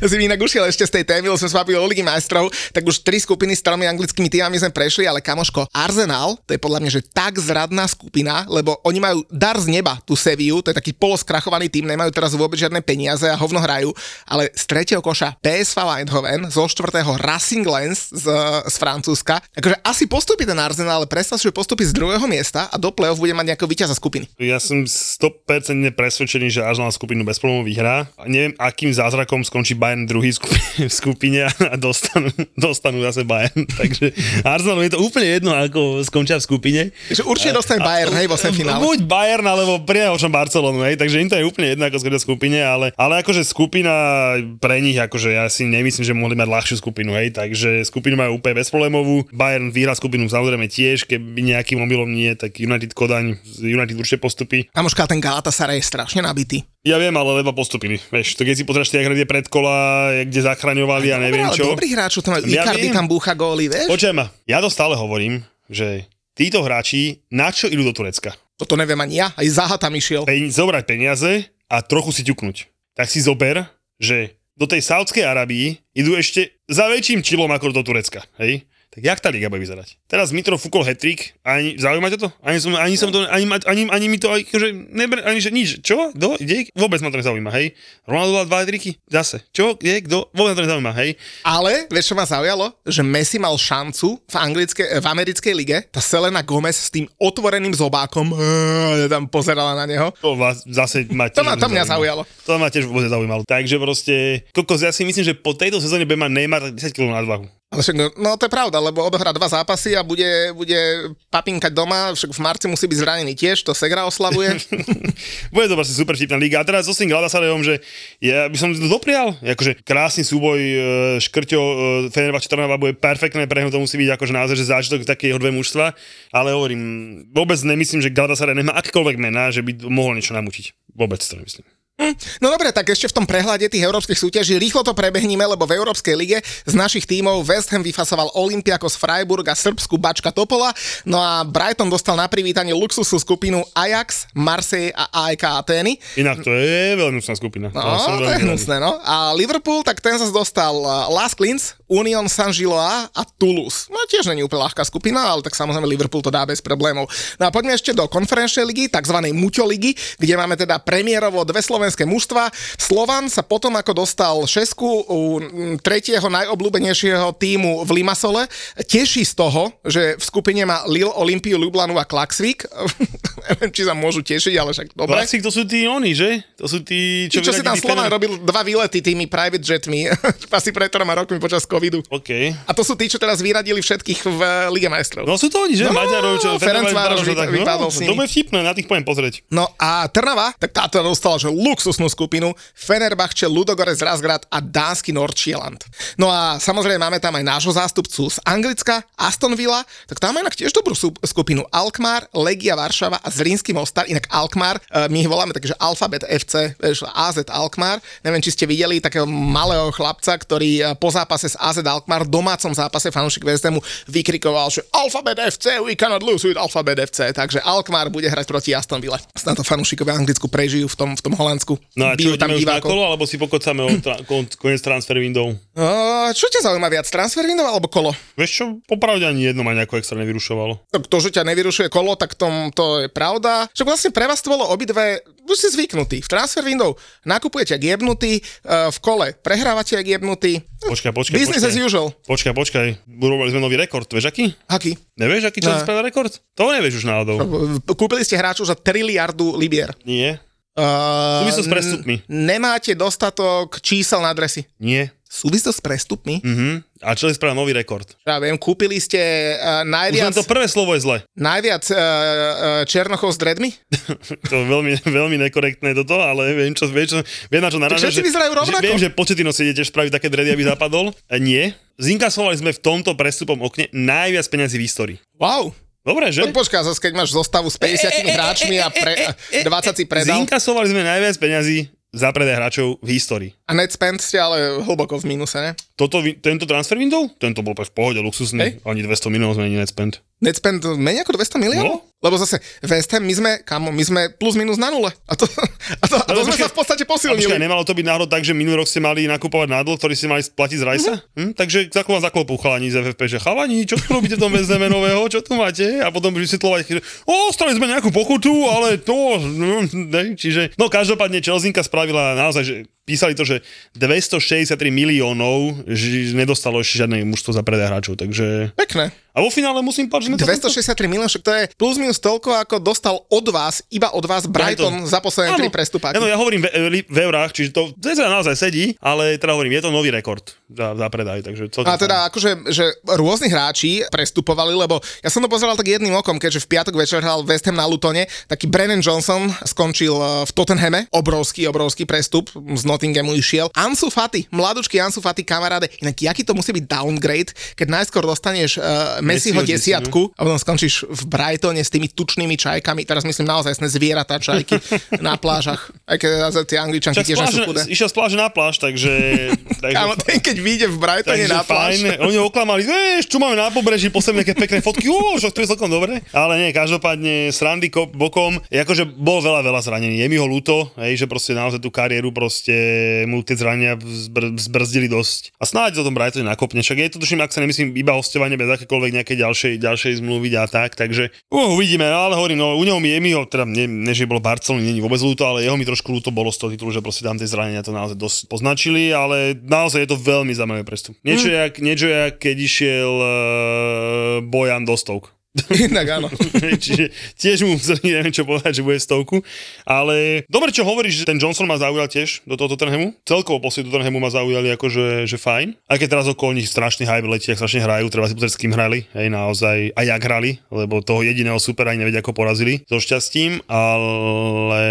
S3: si inak ušiel ešte z tej témy, lebo sme sa o Ligy majstrov, tak už tri skupiny s tromi anglickými týmami sme prešli, ale kamoško, Arsenal, to je podľa mňa, že tak zradná skupina, lebo oni majú dar z neba, tú Seviu, to je taký poloskrachovaný tým, nemajú teraz vôbec žiadne peniaze a hovno hrajú, ale z tretieho koša PSV Eindhoven, zo štvrtého Racing Lens z, z Francúzska. Akože asi postupí ten Arsenal, ale predstav si, že postupí z druhého miesta a do play-off bude mať nejakého víťaza skupiny.
S4: Ja som 100% presvedčený, že Arsenal skupinu bez problémov vyhrá. Neviem, akým zázrakom skončí Bayern druhý v skupine a dostanú, dostanú zase Bayern. Takže Arsenal je to úplne jedno, ako skončia v skupine.
S3: Takže určite dostane Bayern, hej, vo semifinále.
S4: Buď Bayern, alebo priamočom Barcelonu, hej, takže im to je úplne jedno, ako skončia v skupine, ale, ale akože skupina pre nich, akože ja si nemyslím, že mohli mať ľahšiu skupinu, hej, takže skupinu majú úplne bezproblémovú. Bayern vyhrá skupinu samozrejme tiež, keby nejakým mobilom nie, tak United Kodaň, United určite postupí.
S3: Kamoška, ten Galatasaray je strašne nabitý.
S4: Ja viem, ale lebo postupili. Vieš, to keď si pozrieš tie hry predkola, kde zachraňovali a neviem čo.
S3: Dobrý hráčov tam majú, ja Icardi tam búcha góly, vieš?
S4: Počujem ma, ja to stále hovorím, že títo hráči na čo idú do Turecka?
S3: Toto neviem ani ja, aj Zaha tam išiel.
S4: Pen- zobrať peniaze a trochu si ťuknúť. Tak si zober, že do tej Saudskej Arabii idú ešte za väčším čilom ako do Turecka, hej? Tak jak tá liga bude vyzerať? Teraz Mitro fúkol hetrik, ani, zaujíma ťa to? Ani, som, ani, som to, ani, ani, ani mi to, akože, neber, ani že nič. Čo? Kto? Kde? Vôbec ma to nezaujíma, hej? Ronaldo dva hetriky? Zase. Čo? Kde? Kto? Vôbec ma to nezaujíma, hej?
S3: Ale, vieš čo ma zaujalo? Že Messi mal šancu v, anglické, v americkej lige, tá Selena Gomez s tým otvoreným zobákom uh, tam pozerala na neho.
S4: To vás zase ma
S3: to, ma, to mňa zaujalo.
S4: To ma tiež vôbec zaujímalo. Takže proste, kokos, ja si myslím, že po tejto sezóne bude mať Neymar 10 kg nadvahu.
S3: Ale však, no, no to je pravda, lebo odohrá dva zápasy a bude, bude papinkať doma, však v marci musí byť zranený tiež, to Segra oslavuje.
S4: bude to proste super vtipná liga. A teraz so tým Gladasarejom, že ja by som to doprial, akože krásny súboj e, Škrťo, e, Fenerbahce Trnava bude perfektné, pre to musí byť akože naozaj, že zážitok také jeho dve mužstva, ale hovorím, vôbec nemyslím, že Galatasaray nemá akékoľvek mená, že by mohol niečo namútiť. Vôbec to nemyslím.
S3: No dobre, tak ešte v tom prehľade tých európskych súťaží rýchlo to prebehníme, lebo v Európskej lige z našich tímov West Ham vyfasoval Olympiakos Freiburg a Srbsku Bačka Topola, no a Brighton dostal na privítanie luxusnú skupinu Ajax, Marseille a AEK Atény.
S4: Inak to je veľmi hnusná skupina.
S3: No, to, to je hnusné, no. A Liverpool, tak ten zase dostal uh, Las Klins, Union Saint-Gilloa a Toulouse. No tiež není úplne ľahká skupina, ale tak samozrejme Liverpool to dá bez problémov. No a poďme ešte do konferenčnej ligy, tzv. Muťo ligy, kde máme teda premiérovo dve Slovenské slovenské mužstva. Slovan sa potom, ako dostal šesku u tretieho najobľúbenejšieho týmu v Limasole, teší z toho, že v skupine má Lille, Olympiu, Ljubljanu a Klaxvik. Neviem, či sa môžu tešiť, ale však dobre.
S4: Klaxvik to sú tí oni, že? To sú tí,
S3: čo, tí, čo si tam Slovan robil dva výlety tými private jetmi, asi pred troma rokmi počas covidu.
S4: OK.
S3: A to sú tí, čo teraz vyradili všetkých v Lige majstrov.
S4: No sú to oni, že?
S3: No,
S4: Maďarov, čo?
S3: Ferenc Vároš vypadol
S4: no, s nimi. To bude vtipné, na tých poviem pozrieť.
S3: No a Trnava, tak táto dostala, že luxusnú skupinu, Fenerbahče, Ludogorec Razgrad a dánsky Nordschieland. No a samozrejme máme tam aj nášho zástupcu z Anglicka, Aston Villa, tak tam máme inak tiež dobrú skupinu Alkmaar, Legia Varšava a Zlínsky Mostar, inak Alkmaar, e, my ich voláme takže Alphabet FC, vieš, AZ Alkmaar, neviem, či ste videli takého malého chlapca, ktorý e, po zápase s AZ Alkmaar, domácom zápase fanúšik West vykrikoval, že Alphabet FC, we cannot lose with Alphabet FC, takže Alkmaar bude hrať proti Aston Villa. Snad to fanúšikovia Anglicku prežijú v tom, v tom Holandsku.
S4: No a čo, tam divákov. kolo, alebo si pokocáme o tra- koniec transfer window?
S3: Uh, čo ťa zaujíma viac, transfer window alebo kolo?
S4: Vieš čo, popravde ani jedno ma nejako extra nevyrušovalo.
S3: Tak to, že ťa nevyrušuje kolo, tak tom, to je pravda. Však vlastne pre vás to bolo obidve, už ste zvyknutí. V transfer window nakupujete ak jebnutý, uh, v kole prehrávate ak jebnutý.
S4: Počkaj, počkaj,
S3: Business
S4: počkaj.
S3: as usual.
S4: Počkaj, počkaj. Urobili sme nový rekord, vieš aký?
S3: Aký?
S4: Nevieš, aký čo spravil rekord? To nevieš už náhodou.
S3: Kúpili ste hráčov za triliardu libier.
S4: Nie.
S3: Uh,
S4: Súvislo s prestupmi.
S3: Nemáte dostatok čísel na adresy.
S4: Nie.
S3: Súvislo s prestupmi?
S4: Mhm. A čo je spravil nový rekord?
S3: Ja viem, kúpili ste uh,
S4: Už
S3: najviac,
S4: len to prvé slovo je zle.
S3: najviac uh, uh, černochov s dreadmi?
S4: To je veľmi, veľmi nekorektné toto, ale viem, čo, viem, čo, viem na čo narážam.
S3: všetci vyzerajú rovnako.
S4: Že, viem, že početino si idete spraviť také dredy, aby zapadol. Nie. Zinkasovali sme v tomto prestupom okne najviac peniazí v histórii.
S3: Wow.
S4: Dobre, že?
S3: No počká, zase keď máš zostavu s 50 hráčmi a pre, a 20 si predal.
S4: Zinkasovali sme najviac peňazí za predaj hráčov v histórii.
S3: A net spend ste ale hlboko v mínuse, ne?
S4: Toto, tento transfer window? Tento bol v pohode, luxusný.
S3: Hej.
S4: Ani 200 miliónov sme ani net spend.
S3: Net spend menej ako 200 miliónov?
S4: No.
S3: Lebo zase West Ham, my sme, kamo, my sme plus minus na nule. A to, a to, a to
S4: Ale
S3: sme
S4: počkaj,
S3: sa v podstate posilnili.
S4: nemalo to byť náhodou tak, že minulý rok ste mali nakupovať nádl, ktorý ste mali platiť z Rajsa?
S3: Mhm.
S4: Hm? Takže zaklo vám zaklopú chalani z FFP, že chalani, čo tu robíte v tom VZM nového, čo tu máte? A potom vysvetľovať, že o, stali sme nejakú pokutu, ale to, no, ne, čiže, no každopádne Čelzinka spravila naozaj, že písali to, že 263 miliónov že nedostalo ešte žiadne mužstvo za predaj hráčov, takže...
S3: Pekné.
S4: A vo finále musím povedať, že sme to
S3: 263 miliónov, to je plus minus toľko, ako dostal od vás, iba od vás Brighton,
S4: Brighton.
S3: za posledné tri prestupáky.
S4: Áno, ja hovorím v, v, v eurách, čiže to, teda naozaj sedí, ale teda hovorím, je to nový rekord za, za predaj, takže
S3: A teda akože, že rôzni hráči prestupovali, lebo ja som to pozeral tak jedným okom, keďže v piatok večer hral West Ham na Lutone, taký Brennan Johnson skončil eh, v Tottenhame, obrovský, obrovský prestup, z Nottinghamu išiel. Ansu Fati, mladučký Ansu Fati kamaráde, inak jaký to musí byť downgrade, keď najskôr dostaneš uh, Messiho desiatku a potom skončíš v Brightone s tými tučnými čajkami, teraz myslím naozaj sne zvieratá čajky na plážach, aj keď tie angličanky
S4: Však
S3: tiež nie sú chudé.
S4: išiel z pláže na pláž, takže... takže
S3: Kámo, ten keď vyjde v Brightone na pláž,
S4: fajn, oni ho oklamali, vieš, čo máme na pobreží, posledné nejaké pekné fotky, ó, že to je celkom dobre. Ale nie, každopádne srandy bokom, akože bol veľa, veľa zranení, je mi ho ľúto, hej, že proste naozaj tú kariéru proste mu tie zranenia zbr- zbrzdili dosť. A snáď to tom Brightone nakopne, však je to tuším, ak sa nemyslím, iba hostovanie bez akékoľvek nejakej ďalšej, ďalšej zmluvy a tak, takže uh, uvidíme, no, ale hovorím, no u neho mi je mi ho, teda ne, ne že bolo Barcelony, není vôbec ľúto, ale jeho mi trošku ľúto bolo z toho titulu, že proste tam tie zranenia to naozaj dosť poznačili, ale naozaj je to veľmi zaujímavý prestup. Niečo, mm. jak, niečo jak keď išiel uh, Bojan do stovk.
S3: inak áno.
S4: Čiže tiež mu neviem čo povedať, že bude stovku. Ale dobre, čo hovoríš, že ten Johnson ma zaujal tiež do toho Tottenhamu. Celkovo posledný Tottenhamu ma zaujali akože že fajn. Aj keď teraz okolo nich strašný hype letí, ak strašne hrajú, treba si pozrieť, s kým hrali. Hej, naozaj, a jak hrali, lebo toho jediného supera ani nevedia, ako porazili so šťastím, ale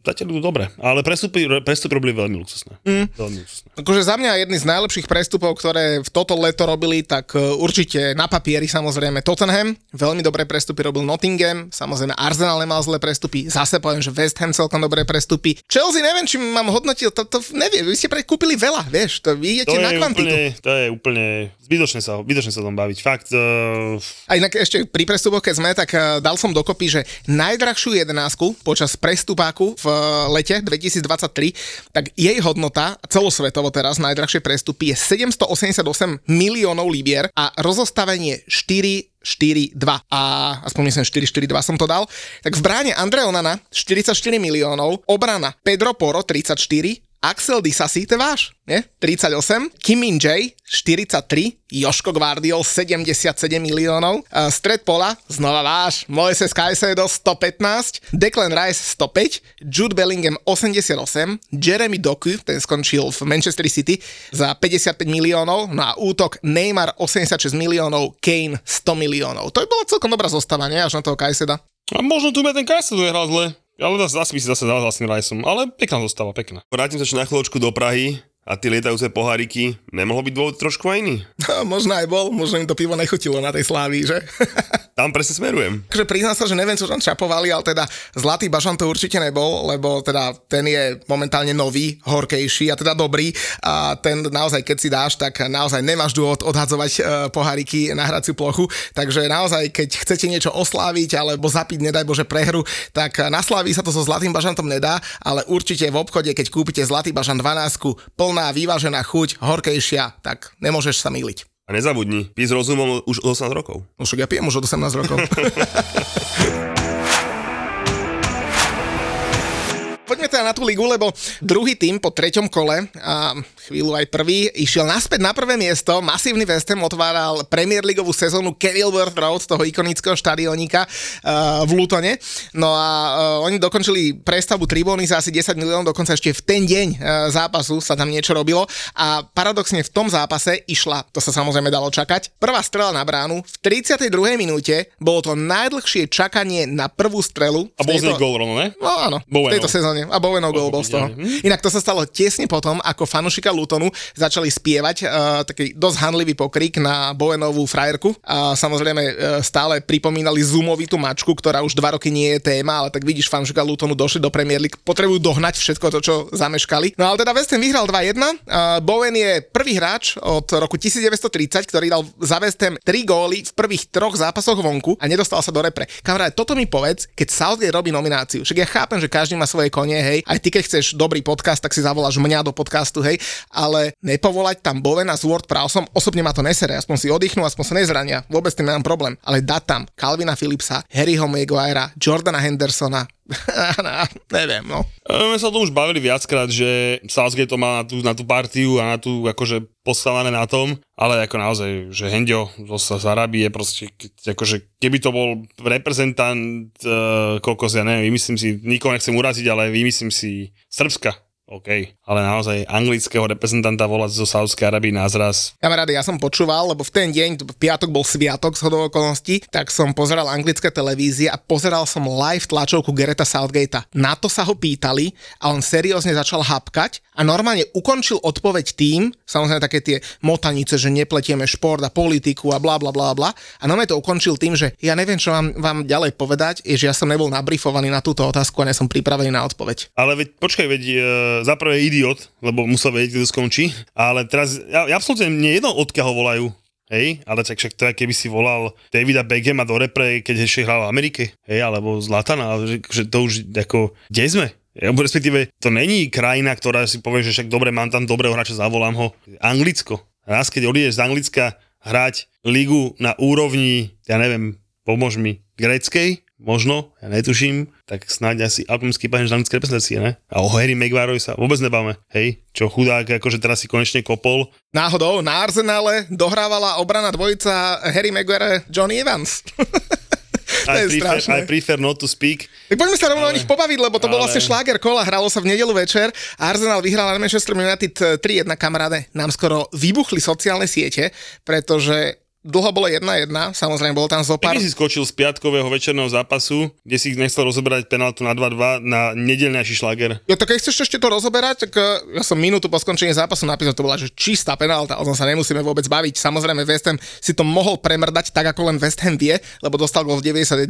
S4: zatiaľ idú dobre. Ale prestupy, prestupy robili veľmi luxusné. Mm. Veľmi luxusné.
S3: Akože za mňa jedný z najlepších prestupov, ktoré v toto leto robili, tak e, určite na papieri samozrejme Tottenham. Veľmi dobré prestupy robil Nottingham, samozrejme Arsenal nemal zlé prestupy, zase poviem, že West Ham celkom dobré prestupy. Chelsea neviem, či mám hodnotil, to, to neviem, vy ste predkúpili veľa, vieš, to vy idete
S4: To
S3: na kvantitu.
S4: úplne, to je úplne zbytočné sa, zbytočné sa tom baviť. Fakt, uh,
S3: A inak ešte pri prestupoch, keď sme, tak eh, dal som dokopy, že najdrahšiu jedenásku počas prestupáku v eh, lete 2023, tak jej hodnota celosvetovo teraz najdrahšie prestupy je 788 miliónov libier a rozostavenie 4 4-2 a aspoň myslím 4-4-2 som to dal, tak v bráne Andre Onana 44 miliónov, obrana Pedro Poro 34, Axel Disasi, to je váš, nie? 38, Kim Min Jae 43, Joško Guardiol 77 miliónov, uh, stred pola, znova váš, Moises Caicedo 115, Declan Rice 105, Jude Bellingham 88, Jeremy Doku, ten skončil v Manchester City za 55 miliónov, no a útok Neymar 86 miliónov, Kane 100 miliónov. To by bola celkom dobrá zostava, nie? Až na toho Caicedo.
S4: A možno tu ten Kajsa hral zle. Ale zase, by si zase dal s tým Rajsom. Ale pekná zostáva, pekná.
S5: Vrátim sa ešte na chvíľočku do Prahy a tie lietajúce poháriky, nemohlo byť dôvod trošku aj iný?
S3: možno aj bol, možno im to pivo nechutilo na tej slávii, že?
S5: Tam presne smerujem.
S3: Takže priznám sa, že neviem, čo tam čapovali, ale teda Zlatý bažan to určite nebol, lebo teda ten je momentálne nový, horkejší a teda dobrý a ten naozaj, keď si dáš, tak naozaj nemáš dôvod odhadzovať uh, poháriky na hraciu plochu, takže naozaj, keď chcete niečo osláviť alebo zapiť, nedaj Bože, prehru, tak na Slaví sa to so Zlatým bažantom nedá, ale určite v obchode, keď kúpite Zlatý bažan 12, plná, vyvážená chuť, horkejšia, tak nemôžeš sa myliť.
S5: A nezabudni, pí s rozumom už od 18 rokov.
S3: No však ja pijem už od 18 rokov. Poďme teda na tú ligu, lebo druhý tým po treťom kole a chvíľu aj prvý išiel naspäť na prvé miesto. Masívny West Ham otváral Premier Leagueovú sezónu Kenilworth Road, toho ikonického štadionika uh, v Lutone. No a uh, oni dokončili prestavbu tribúny za asi 10 miliónov, dokonca ešte v ten deň uh, zápasu sa tam niečo robilo. A paradoxne v tom zápase išla, to sa samozrejme dalo čakať, prvá strela na bránu. V 32. minúte bolo to najdlhšie čakanie na prvú strelu.
S4: A bol z
S3: tejto-
S4: gól ne?
S3: No áno, v
S4: Bowenov.
S3: tejto sezóne. A Bowenov gol bol z toho. Inak to sa stalo tesne potom, ako fanušika Lutonu začali spievať uh, taký dosť handlivý pokrik na Bowenovú frajerku. A samozrejme uh, stále pripomínali Zoomovitú mačku, ktorá už dva roky nie je téma, ale tak vidíš, fanušika Lutonu došli do Premier League, potrebujú dohnať všetko to, čo zameškali. No ale teda West Ham vyhral 2-1. Uh, Bowen je prvý hráč od roku 1930, ktorý dal za West Ham 3 góly v prvých troch zápasoch vonku a nedostal sa do repre. Kamarát, toto mi povedz, keď Southgate robí nomináciu. Však ja chápem, že každý má svoje konie, hej. Aj ty, keď chceš dobrý podcast, tak si zavoláš mňa do podcastu, hej. Ale nepovolať tam Bowena s Ward Prowseom, osobne ma to nesere, aspoň si oddychnú, aspoň sa nezrania. Vôbec tým nemám problém. Ale dať tam Calvina Phillipsa, Harryho Maguirea, Jordana Hendersona, neviem, no.
S4: E, My sa o tom už bavili viackrát, že Southgate to má na tú, na tú partiu a na tú akože postavané na tom, ale ako naozaj, že Hendio zo z Arábie proste, akože keby to bol reprezentant uh, kokos, ja neviem, vymyslím si, nikoho nechcem uraziť, ale vymyslím si Srbska. OK, ale naozaj anglického reprezentanta volať zo Saudskej Arabii na zraz.
S3: Kamaráde, ja som počúval, lebo v ten deň, v piatok bol sviatok z hodou okolností, tak som pozeral anglické televízie a pozeral som live tlačovku Gereta Southgatea. Na to sa ho pýtali a on seriózne začal hapkať a normálne ukončil odpoveď tým, samozrejme také tie motanice, že nepletieme šport a politiku a bla bla bla bla. A normálne to ukončil tým, že ja neviem, čo vám, vám ďalej povedať, je, že ja som nebol nabrifovaný na túto otázku a nie som pripravený na odpoveď.
S4: Ale veď, počkaj, veď e, za prvé idiot, lebo musel vedieť, kde to skončí, ale teraz, ja, ja absolútne nie jedno, odkiaľ ho volajú. Hej, ale tak však to keby si volal Davida Beckhama do repre, keď ešte hral v Amerike, hej, alebo Zlatana, že, že to už ako, kde sme? Respektíve, to není krajina, ktorá si povie, že však dobre, mám tam dobrého hráča, zavolám ho. Anglicko. Raz, keď odídeš z Anglicka hrať ligu na úrovni, ja neviem, pomôž mi, gréckej, možno, ja netuším, tak snáď asi albumský pánež z anglickej reprezentácie, ne? A o Harry Maguireovi sa vôbec nebáme, hej? Čo chudák, akože teraz si konečne kopol.
S3: Náhodou na Arsenále dohrávala obrana dvojica Harry Maguire Johnny Evans. to je
S4: prefer. I prefer not to speak.
S3: Tak poďme sa rovno o nich pobaviť, lebo to bol
S4: ale-
S3: vlastne šláger kola, hralo sa v nedelu večer. Arsenal vyhral na Manchester United 3-1 kamaráde. Nám skoro vybuchli sociálne siete, pretože dlho bolo 1-1, samozrejme bol tam zo pár...
S4: Kedy si skočil z piatkového večerného zápasu, kde si nechcel rozoberať penaltu na 2-2 na nedelňajší šlager.
S3: Jo, tak keď chceš ešte to rozoberať, tak ja som minútu po skončení zápasu napísal, to bola že čistá penálta, o tom sa nemusíme vôbec baviť. Samozrejme West Ham si to mohol premrdať tak, ako len West Ham vie, lebo dostal gol v 92.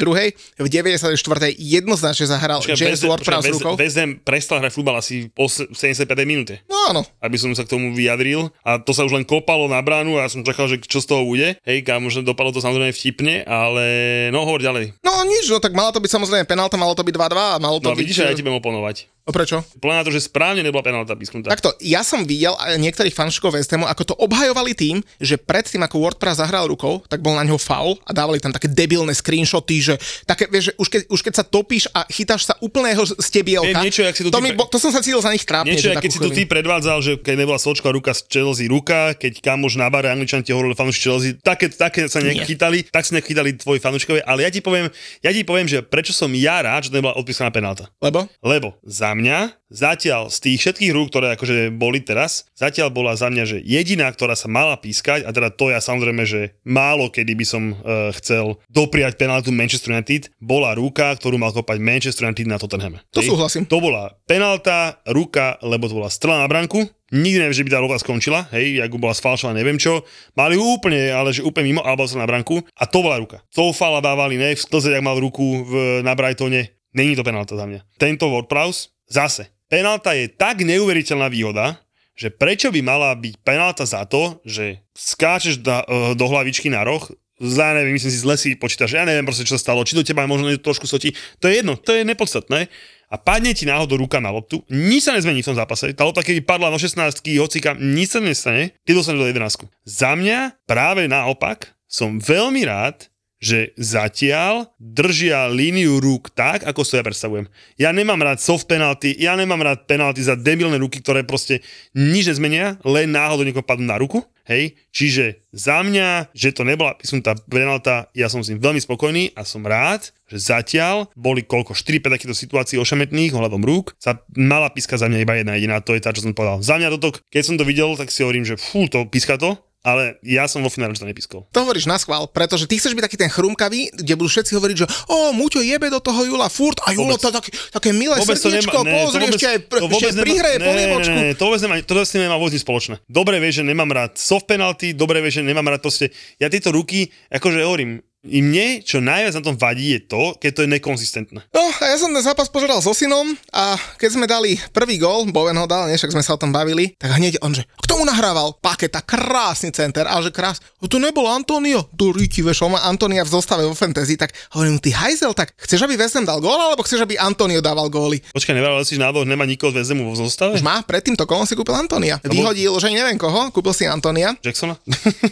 S3: V 94. jednoznačne zahral James
S4: West-
S3: Ward-Prowse
S4: West-. West Ham prestal hrať futbal asi po s- 75. minúte.
S3: No áno,
S4: aby som sa k tomu vyjadril. A to sa už len kopalo na bránu a ja som čakal, že čo z toho bude. Hej, kam možno dopadlo to samozrejme vtipne, ale no hovor ďalej.
S3: No nič, no tak mala to byť samozrejme penálta, malo to byť 2-2 a malo to
S4: No
S3: byť...
S4: vidíš, že ja ti budem oponovať.
S3: No prečo?
S4: Podľa na to, že správne nebola penálta písknutá.
S3: Takto, ja som videl niektorých fanšikov West Hamu, ako to obhajovali tým, že predtým, ako WordPress zahral rukou, tak bol na ňo faul a dávali tam také debilné screenshoty, že také, vieš, že už keď, už keď sa topíš a chytáš sa úplného stebielka,
S4: Je niečo, si
S3: to,
S4: ty
S3: mi, bo- to som sa cítil za nich trápne.
S4: Niečo,
S3: že
S4: keď si tu ty predvádzal, že keď nebola sočka ruka z Chelsea ruka, keď kamož na bare Angličan ti hovoril fanúši Chelsea, také, také sa nechytali, tak sa nechytali tvoji fanúškovia, ale ja ti poviem, ja ti poviem, že prečo som ja rád, že to nebola odpísaná penálta.
S3: Lebo?
S4: Lebo za mňa, zatiaľ z tých všetkých rúk, ktoré akože boli teraz, zatiaľ bola za mňa, že jediná, ktorá sa mala pískať, a teda to ja samozrejme, že málo kedy by som uh, chcel dopriať penaltu Manchester United, bola ruka, ktorú mal kopať Manchester United na Tottenhame.
S3: To
S4: Hej?
S3: súhlasím.
S4: To bola penalta, ruka, lebo to bola strela na branku. Nikdy neviem, že by tá ruka skončila, hej, ako bola sfalšovaná, neviem čo. Mali úplne, ale že úplne mimo, alebo sa na branku. A to bola ruka. To fala dávali, ne, v sklze, jak mal ruku v, na Brightone. Není to penalta za mňa. Tento WordPress, zase. Penalta je tak neuveriteľná výhoda, že prečo by mala byť penalta za to, že skáčeš do, eh, do hlavičky na roh, za neviem, myslím si, zle si počítaš, ja neviem proste, čo sa stalo, či do teba možno trošku sotí, to je jedno, to je nepodstatné. A padne ti náhodou ruka na loptu, nič sa nezmení v tom zápase. Tá lopta, keby padla do 16 hocika, nič sa nestane, ty dostaneš do 11. Za mňa práve naopak som veľmi rád, že zatiaľ držia líniu rúk tak, ako si ja predstavujem. Ja nemám rád soft penalty, ja nemám rád penalty za debilné ruky, ktoré proste nič nezmenia, len náhodou niekoho padnú na ruku. Hej, čiže za mňa, že to nebola písnutá penalta, ja som s tým veľmi spokojný a som rád, že zatiaľ boli koľko, 4-5 takýchto situácií ošemetných ohľadom rúk, sa mala píska za mňa iba jedna jediná, to je tá, čo som povedal. Za mňa toto, keď som to videl, tak si hovorím, že fú, to píska to, ale ja som vo finále to nepiskol.
S3: To hovoríš na schvál, pretože ty chceš byť taký ten chrumkavý, kde budú všetci hovoriť, že o, Muťo jebe do toho Jula furt a Julo to tak, také milé
S4: Vôbec
S3: srdiečko,
S4: nemá- ne,
S3: pozri,
S4: vôbec-
S3: ešte aj,
S4: to vôbec
S3: ešte
S4: ne,
S3: polievočku.
S4: Ne, ne, ne, to vôbec nemá, to vôbec nemá vôbec spoločné. Dobre vieš, že nemám rád soft penalty, dobre vieš, že nemám rád proste, ja tieto ruky, akože hovorím, i mne, čo najviac na tom vadí, je to, keď to je nekonzistentné.
S3: No a ja som ten zápas požeral so synom a keď sme dali prvý gól, Bowen ho dal, nie, však sme sa o tom bavili, tak hneď on, že kto mu nahrával? Paketa, krásny center, a že krás, to nebol Antonio, do ríky, vieš, on má Antonia v zostave vo fantasy, tak hovorím, ty hajzel, tak chceš, aby Ham dal gól, alebo chceš, aby Antonio dával góly?
S4: Počkaj, nevral si, náhodou nemá nikoho z Vezemu vo zostave?
S3: Už má, predtým to kolom si kúpil Antonia. Vyhodil, že neviem koho, kúpil si Antonia.
S4: Jacksona?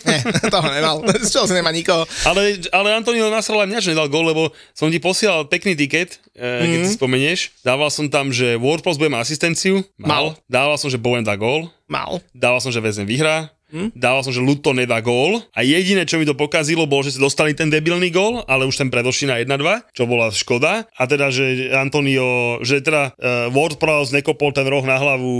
S3: Nie, toho nemal, z čoho si nemá nikoho.
S4: ale, ale Antonio nasral aj mňa, že nedal gól, lebo som ti posielal pekný tiket, e, keď
S3: Mhm.
S4: si spomenieš. Dával som tam, že WordPress bude mať asistenciu.
S3: Mal.
S4: Dával som, že Bowen dá gól.
S3: Mal.
S4: Dával som, že Vezem vyhrá.
S3: Hm?
S4: Dával som, že Luton nedá gól a jediné, čo mi to pokazilo, bolo, že si dostali ten debilný gól, ale už ten predošli na 1-2, čo bola škoda. A teda, že Antonio, že teda uh, Ward Prowse nekopol ten roh na hlavu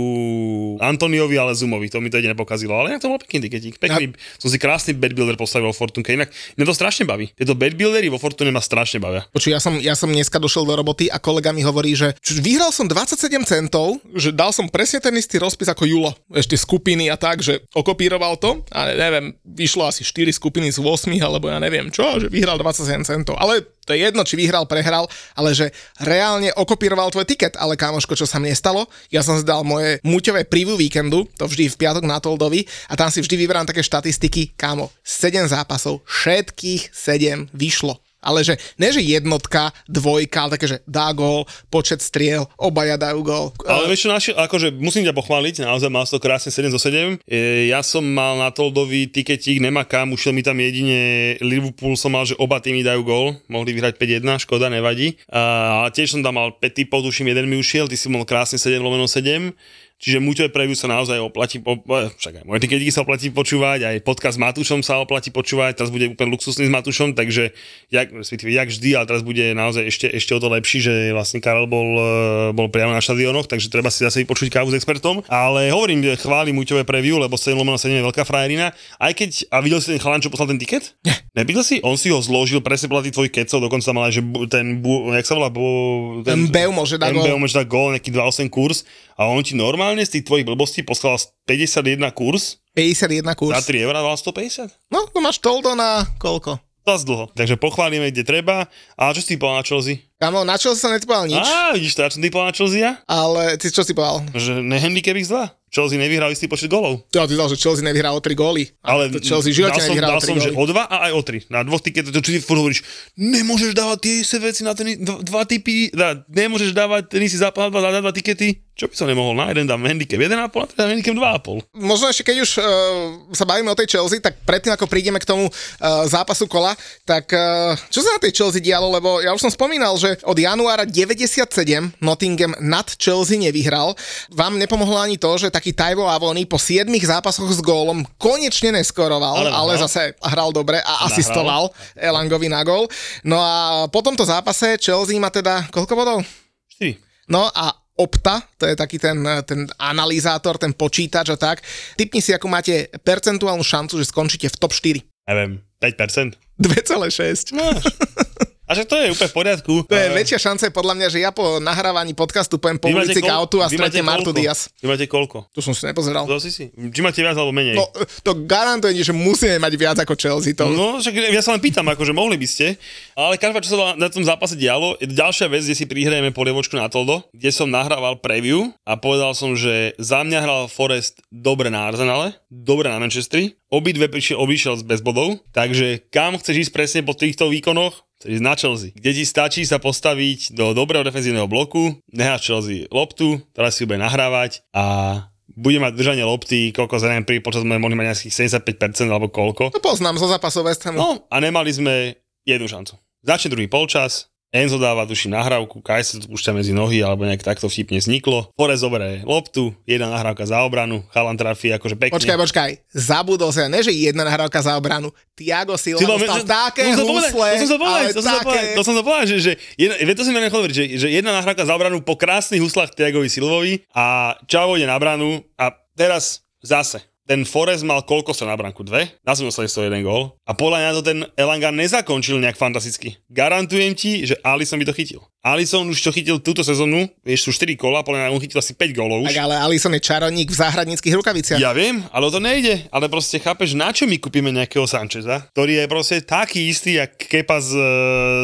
S4: Antoniovi, ale Zumovi, to mi to jediné pokazilo. Ale inak to bol pekný tiketík. Pekný, som si krásny bad builder postavil vo Fortunke. Inak mňa to strašne baví. Tieto bad buildery vo Fortune ma strašne bavia.
S3: Počuj, ja som, ja som dneska došiel do roboty a kolega mi hovorí, že vyhral som 27 centov, že dal som presne ten istý rozpis ako Julo. Ešte skupiny a tak, že okopíroval to a neviem, vyšlo asi 4 skupiny z 8 alebo ja neviem čo, že vyhral 27 centov. Ale to je jedno, či vyhral, prehral, ale že reálne okopíroval tvoj tiket, ale kámoško, čo sa mne stalo, ja som si dal moje muťové preview víkendu, to vždy v piatok na Toldovi a tam si vždy vyberám také štatistiky, kámo, 7 zápasov, všetkých 7 vyšlo. Ale že, ne že jednotka, dvojka, ale také, že dá gól, počet striel, obaja dajú gól.
S4: Ale vieš čo, našiel, akože musím ťa pochváliť, naozaj mal to krásne 7 zo 7. E, ja som mal na Toldovi tiketík, nemá kam, ušiel mi tam jedine Liverpool, som mal, že oba týmy dajú gól, mohli vyhrať 5-1, škoda, nevadí. A, a tiež som tam mal 5 typov, tuším, jeden mi ušiel, ty si mal krásne 7 lomeno 7. Čiže Muťové preview sa naozaj oplatí, po, však aj moje tiketiky sa oplatí počúvať, aj podcast s Matúšom sa oplatí počúvať, teraz bude úplne luxusný s Matúšom, takže jak, jak vždy, ale teraz bude naozaj ešte, ešte o to lepší, že vlastne Karel bol, eh, bol priamo na štadionoch, takže treba si zase vypočuť kávu s expertom. Ale hovorím, že chválim Muťové preview, lebo 7 lomeno 7 je veľká frajerina. Aj keď, a videl si ten chalan, čo poslal ten tiket? Nie. Nevidel si? On si ho zložil presne podľa tých tvojich kecov, dokonca mal aj, že ten, jak sa volá, ten,
S3: MBU môže dať.
S4: MBU môže dať gól, nejaký 2,8 kurz a on ti normálne z tých tvojich blbostí poslal 51 kurz
S3: 51 kurz.
S4: za 3 eurá dal 150.
S3: No, to máš Toldo na koľko?
S4: Zas dlho. Takže pochválime, kde treba. A čo si povedal na Chelsea?
S3: Kamo, na čo sa netypoval nič,
S4: Á, vidíš to, ja som na Chelsea?
S3: ale ty čo si povedal?
S4: Že nehandicap x2. Chelsea nevyhral istý počet golov.
S3: Ja ty dal, že Chelsea nevyhrá o 3 góly.
S4: Ale
S3: to Chelsea v živote
S4: dal som, dal
S3: 3
S4: som, že o dva a aj o tri. Na dvoch tiketoch, to čo ty furt hovoríš, nemôžeš dávať tie isté veci na ten, dva, dva typy, nemôžeš dávať ten istý zápas dva, na dva tikety. Čo by som nemohol? Na jeden dám handicap 1,5, na ten dám handicap 2,5.
S3: Možno ešte keď už uh, sa bavíme o tej Chelsea, tak predtým ako prídeme k tomu uh, zápasu kola, tak uh, čo sa na tej Chelsea dialo, lebo ja už som spomínal, že od januára 97 Nottingham nad Chelsea nevyhral. Vám nepomohlo ani to, že taký Taivo Avoni po 7 zápasoch s gólom konečne neskoroval,
S4: Ale
S3: ale, zase hral dobre a asistoval Elangovi na gól. No a po tomto zápase Chelsea má teda koľko bodov?
S4: 4.
S3: No a Opta, to je taký ten, ten analyzátor, ten počítač a tak. Typni si, ako máte percentuálnu šancu, že skončíte v top 4.
S4: Neviem, 5%.
S3: 2,6.
S4: No, a že to je úplne v poriadku.
S3: To je väčšia šanca podľa mňa, že ja po nahrávaní podcastu pojem po ulici k autu a stretnem Martu? Diaz.
S4: Vy máte koľko?
S3: Tu som si nepozeral.
S4: To si si. Či máte viac alebo menej?
S3: No, to garantuje, že musíme mať viac ako Chelsea. To...
S4: No, však ja sa len pýtam, akože mohli by ste, ale každá, čo sa na tom zápase dialo, je ďalšia vec, kde si prihrajeme polievočku na Toldo, kde som nahrával preview a povedal som, že za mňa hral Forest dobre na Arsenale, dobre na Manchestri, obidve prišiel, obišiel bez bodov, takže kam chceš ísť presne po týchto výkonoch? Chceš ísť na Chelsea, kde ti stačí sa postaviť do dobrého defenzívneho bloku, necháš Chelsea loptu, teraz si ju bude nahrávať a bude mať držanie lopty, koľko za neviem, pri počas sme mohli mať nejakých 75% alebo koľko.
S3: to poznám zo zápasov West Hamu.
S4: No a nemali sme jednu šancu. Začne druhý polčas, Enzo dáva tuši nahrávku, Kaj sa to púšťa medzi nohy, alebo nejak takto vtipne vzniklo. Forest zoberie loptu, jedna nahrávka za obranu, Chalan trafí akože pekne.
S3: Počkaj, počkaj, zabudol sa, ne že jedna nahrávka za obranu, Tiago Silva
S4: Silva,
S3: dostal
S4: že-
S3: také
S4: to
S3: husle,
S4: to som sa povedal, to som sa povedal, to som sa povedal, že, že, jedna, to som nechal hovoriť, že, že jedna nahrávka za obranu po krásnych huslách Tiagovi Silvovi a Čavo ide na branu a teraz zase ten Forest mal koľko sa na branku? Dve? Na som dostali z toho jeden gól. A podľa mňa to ten Elanga nezakončil nejak fantasticky. Garantujem ti, že Alisson by to chytil. Alisson už to chytil túto sezónu, vieš, sú 4 kola, podľa mňa on chytil asi 5 gólov už.
S3: Tak ale Alisson je čarodník v záhradníckých rukaviciach.
S4: Ja viem, ale to nejde. Ale proste chápeš, na čo my kúpime nejakého Sancheza, ktorý je proste taký istý, jak Kepa s,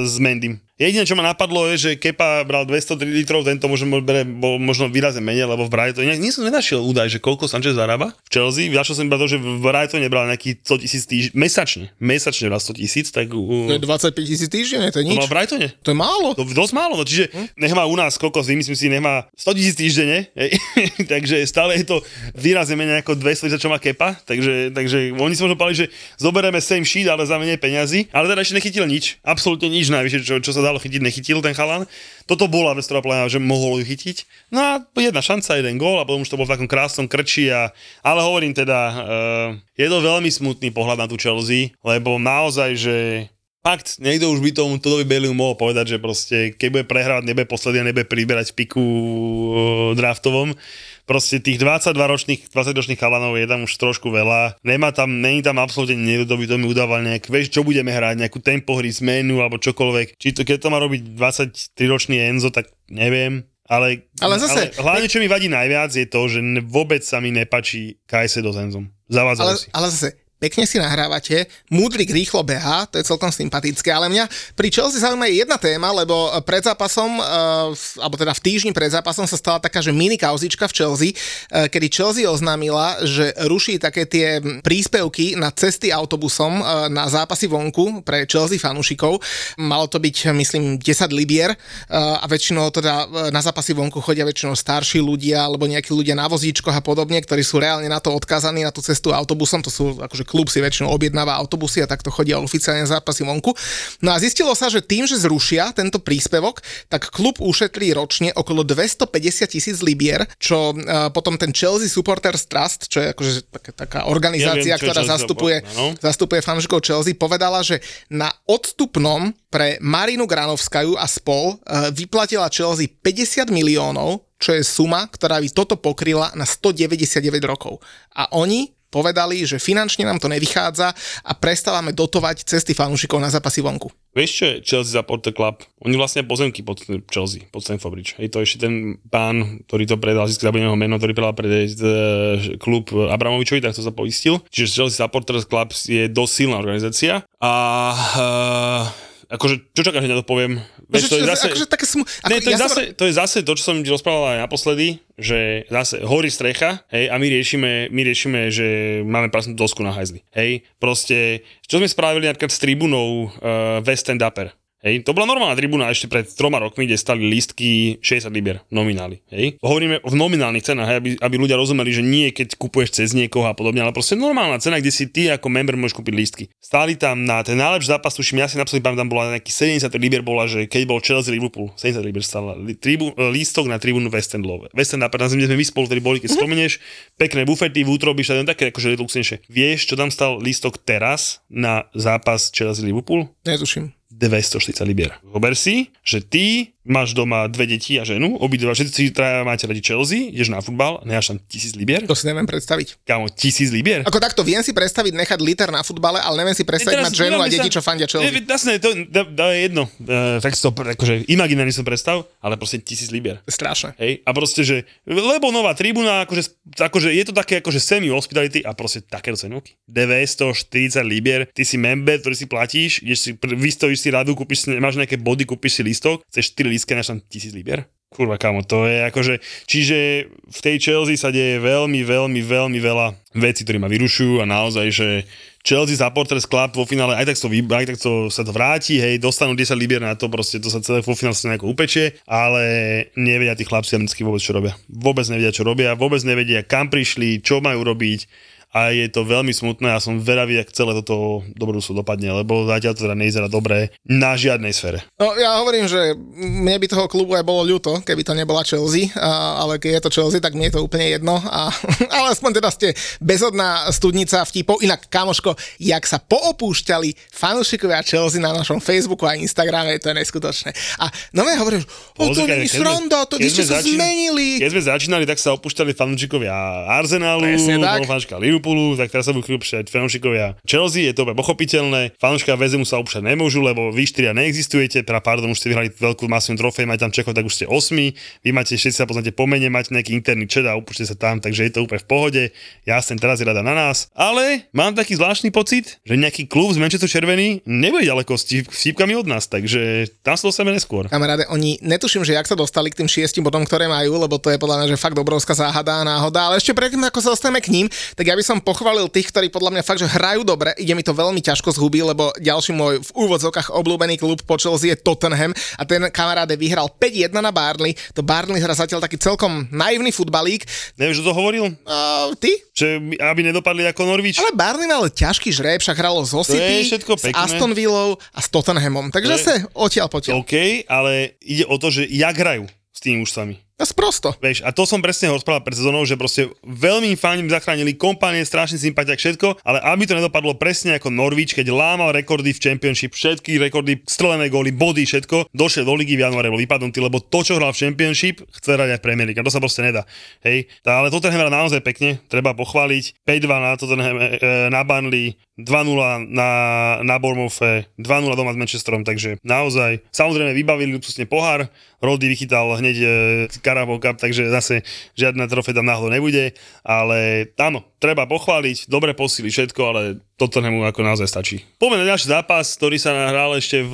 S4: s Mendym. Jediné, čo ma napadlo, je, že Kepa bral 203 litrov, tento možno, bere, bol možno výrazne menej, lebo v Brightone, nie, nie som nenašiel údaj, že koľko Sanchez zarába v Chelsea. Našiel som iba to, že v Brightone bral nejaký 100 tisíc týž, mesačne. Mesačne bral 100 tisíc, tak u,
S3: To je 25 tisíc týždenne, to je
S4: to
S3: nič.
S4: mal v Brightone.
S3: To je málo.
S4: To dosť málo, no čiže hm? nech má u nás koľko, vymyslím si, nech má 100 tisíc týždenne, takže stále je to výrazne menej ako 200 za čo má Kepa, takže, takže oni si možno povedali, že zoberieme same sheet, ale za menej peňazí, ale teda ešte nechytil nič, absolútne nič najvyššie, čo, čo sa dalo chytiť, nechytil ten chalan. Toto bola vec, ktorá povedala, že mohol ju chytiť. No a jedna šanca, jeden gól a potom už to bol v takom krásnom krči a, ale hovorím teda, uh, je to veľmi smutný pohľad na tú Chelsea, lebo naozaj, že Fakt, niekto už by tomu Todovi Bailey mohol povedať, že proste, keď bude prehrávať, nebude posledný a nebude priberať v piku uh, draftovom. Proste tých 22 ročných, 20 ročných chalanov je tam už trošku veľa. Nemá tam, není tam absolútne niekto, mi udával nejak, vieš, čo budeme hrať, nejakú tempo hry, zmenu alebo čokoľvek. Či to, keď to má robiť 23 ročný Enzo, tak neviem. Ale,
S3: Ale zase-
S4: ale hlavne, čo mi vadí najviac, je to, že vôbec sa mi nepačí Kajsedo s Enzom. Zavádzajú
S3: Ale,
S4: si.
S3: ale zase, pekne si nahrávate, Mudrik rýchlo behá, to je celkom sympatické, ale mňa pri Chelsea zaujíma je jedna téma, lebo pred zápasom, uh, alebo teda v týždni pred zápasom sa stala taká, že mini kauzička v Chelsea, uh, kedy Chelsea oznámila, že ruší také tie príspevky na cesty autobusom na zápasy vonku pre Chelsea fanúšikov. Malo to byť, myslím, 10 libier a väčšinou teda na zápasy vonku chodia väčšinou starší ľudia alebo nejakí ľudia na vozíčkoch a podobne, ktorí sú reálne na to odkazaní, na tú cestu autobusom, to sú akože klub si väčšinou objednáva autobusy a takto chodia oficiálne zápasy vonku. No a zistilo sa, že tým, že zrušia tento príspevok, tak klub ušetrí ročne okolo 250 tisíc libier, čo uh, potom ten Chelsea Supporters Trust, čo je akože taká, taká organizácia,
S4: Ja viem,
S3: ktorá zastupuje,
S4: áno.
S3: zastupuje fanúšikov Chelsea, povedala, že na odstupnom pre Marinu Granovskajú a spol uh, vyplatila Chelsea 50 miliónov, čo je suma, ktorá by toto pokryla na 199 rokov. A oni povedali, že finančne nám to nevychádza a prestávame dotovať cesty fanúšikov na zápasy vonku.
S4: Vieš čo je Chelsea Supporter Club? Oni vlastne pozemky pod Chelsea, pod Stamford Bridge. Hej, to ešte ten pán, ktorý to predal, získal zabudnem jeho meno, ktorý predal predať e, klub Abramovičovi, tak to sa poistil. Čiže Chelsea Supporters Club je dosť silná organizácia. A uh, akože, čo čakáš, že ja to poviem? Vieš, to je zase...
S3: akože také smu... Ako,
S4: Ne, to, je
S3: ja som-
S4: zase, to je zase to, čo som ti rozprával aj naposledy, že zase horí strecha, hej, a my riešime, my riešime, že máme prasnú dosku na hajzli, hej. Proste, čo sme spravili napríklad s tribunou uh, West End Upper, Hej, to bola normálna tribúna ešte pred troma rokmi, kde stali lístky 60 libier nominály. Hej. Hovoríme o nominálnych cenách, hej, aby, aby ľudia rozumeli, že nie keď kupuješ cez niekoho a podobne, ale proste normálna cena, kde si ty ako member môžeš kúpiť lístky. Stáli tam na ten najlepší zápas, tuším, ja si napríklad pamätám, bola nejaký 70 libier, bola, že keď bol Chelsea Liverpool, 70 libier stála tribu, lístok na tribúnu West End Love. West End tam sme my spolu ktorí boli, keď spomenieš, pekné bufety v útrobi, štadión, také akože luxnejšie. Vieš, čo tam stal lístok teraz na zápas Chelsea Liverpool?
S3: Netuším.
S4: 240 libier. Zober si, že ty máš doma dve deti a ženu, obidva všetci traja máte radi Chelsea, ideš na futbal, necháš tam tisíc libier.
S3: To si neviem predstaviť.
S4: Kámo, tisíc libier?
S3: Ako takto, viem si predstaviť nechať liter na futbale, ale neviem si predstaviť mať ženu a deti,
S4: sa-
S3: čo fandia Chelsea.
S4: Ne, jasné, to, to, to je jedno. Uh, tak si to akože imaginárne som predstav, ale proste tisíc libier.
S3: Strašné.
S4: Hej, a proste, že, lebo nová tribúna, akože, akože je to také akože semi-hospitality a proste také cenovky. 240 libier, ty si member, ktorý si platíš, ideš si, vystojíš si radu, kúpiš si, nejaké body, kúpiš si listok, chceš 4 lístky, máš tam 1000 libier. Kurva, kamo, to je akože, čiže v tej Chelsea sa deje veľmi, veľmi, veľmi veľa vecí, ktoré ma vyrušujú a naozaj, že Chelsea Supporters Club vo finále, aj tak, to, aj tak to, sa to vráti, hej, dostanú 10 libier na to, proste to sa celé vo finále sa nejako upečie, ale nevedia tí chlapci americkí vôbec čo robia. Vôbec nevedia, čo robia, vôbec nevedia, kam prišli, čo majú robiť a je to veľmi smutné a som veravý, ak celé toto do budúcnu dopadne, lebo zatiaľ to teda nevyzerá dobre na žiadnej sfére.
S3: No ja hovorím, že mne by toho klubu aj bolo ľúto, keby to nebola Chelsea, ale keď je to Chelsea, tak mne je to úplne jedno. A, ale aspoň teda ste bezodná studnica vtipov. Inak, kamoško, jak sa poopúšťali fanúšikovia Chelsea na našom Facebooku a Instagrame, to je neskutočné. A no ja hovorím, o to nie je sranda, to vy ste sa
S4: začín-
S3: zmenili.
S4: Keď sme začínali, tak sa opúšťali fanúšikovia
S3: tak.
S4: fanúšika Liverpoolu, tak teraz sa budú púšťať fanúšikovia Chelsea, je to pochopiteľné. Fanúšika Vezemu sa opúšťať nemôžu, lebo vy štyria neexistujete, teda pardon, už ste vyhrali veľkú masívnu trofej, máte tam Čechov, tak už ste osmi, vy máte všetci sa poznáte po mene, máte nejaký interný chat a opúšťate sa tam, takže je to úplne v pohode. Ja sem teraz je rada na nás, ale mám taký zvláštny pocit, že nejaký klub z Manchester Červený nebude ďaleko s tí- vtípkami od nás, takže tam sa dostaneme neskôr.
S3: Kamaráde, oni netuším, že jak sa dostali k tým šiestim bodom, ktoré majú, lebo to je podľa mňa že fakt obrovská záhada a náhoda. Ale ešte predtým, ako sa dostaneme k ním, tak ja by som pochválil tých, ktorí podľa mňa fakt, že hrajú dobre. Ide mi to veľmi ťažko zhubiť, lebo ďalší môj v úvodzokách obľúbený klub po Chelsea je Tottenham a ten kamaráde vyhral 5-1 na Barley. To Barley hra zatiaľ taký celkom naivný futbalík.
S4: Neviem, že to hovoril?
S3: Uh, ty?
S4: Že aby nedopadli ako Norwich?
S3: Ale Barney mal ťažký žreb, však hralo
S4: je
S3: City, s. Aston Villou a s Tottenhamom. Takže zase odtiaľ potiaľ.
S4: OK, ale ide o to, že jak hrajú s tými mužstvami.
S3: No sprosto.
S4: Vieš, a to som presne rozprával pred sezónou, že proste veľmi fajn zachránili kompanie, strašne sympatia všetko, ale aby to nedopadlo presne ako Norwich, keď lámal rekordy v Championship, všetky rekordy, strelené góly, body, všetko, došiel do ligy v januári, bol vypadnutý, lebo to, čo hral v Championship, chce hrať aj Premier League a to sa proste nedá. Hej, tá, ale Tottenham hrá naozaj pekne, treba pochváliť. 5-2 na Tottenham, e, na Burnley, 2-0 na, na Bournemouthe, 2-0 doma s Manchesterom, takže naozaj, samozrejme vybavili luxusne pohár, Roddy vychytal hneď e, Carabao Cup, takže zase žiadna trofej tam náhodou nebude, ale áno, treba pochváliť, dobre posíli všetko, ale Tottenhamu ako naozaj stačí. Poďme na ďalší zápas, ktorý sa hral ešte v,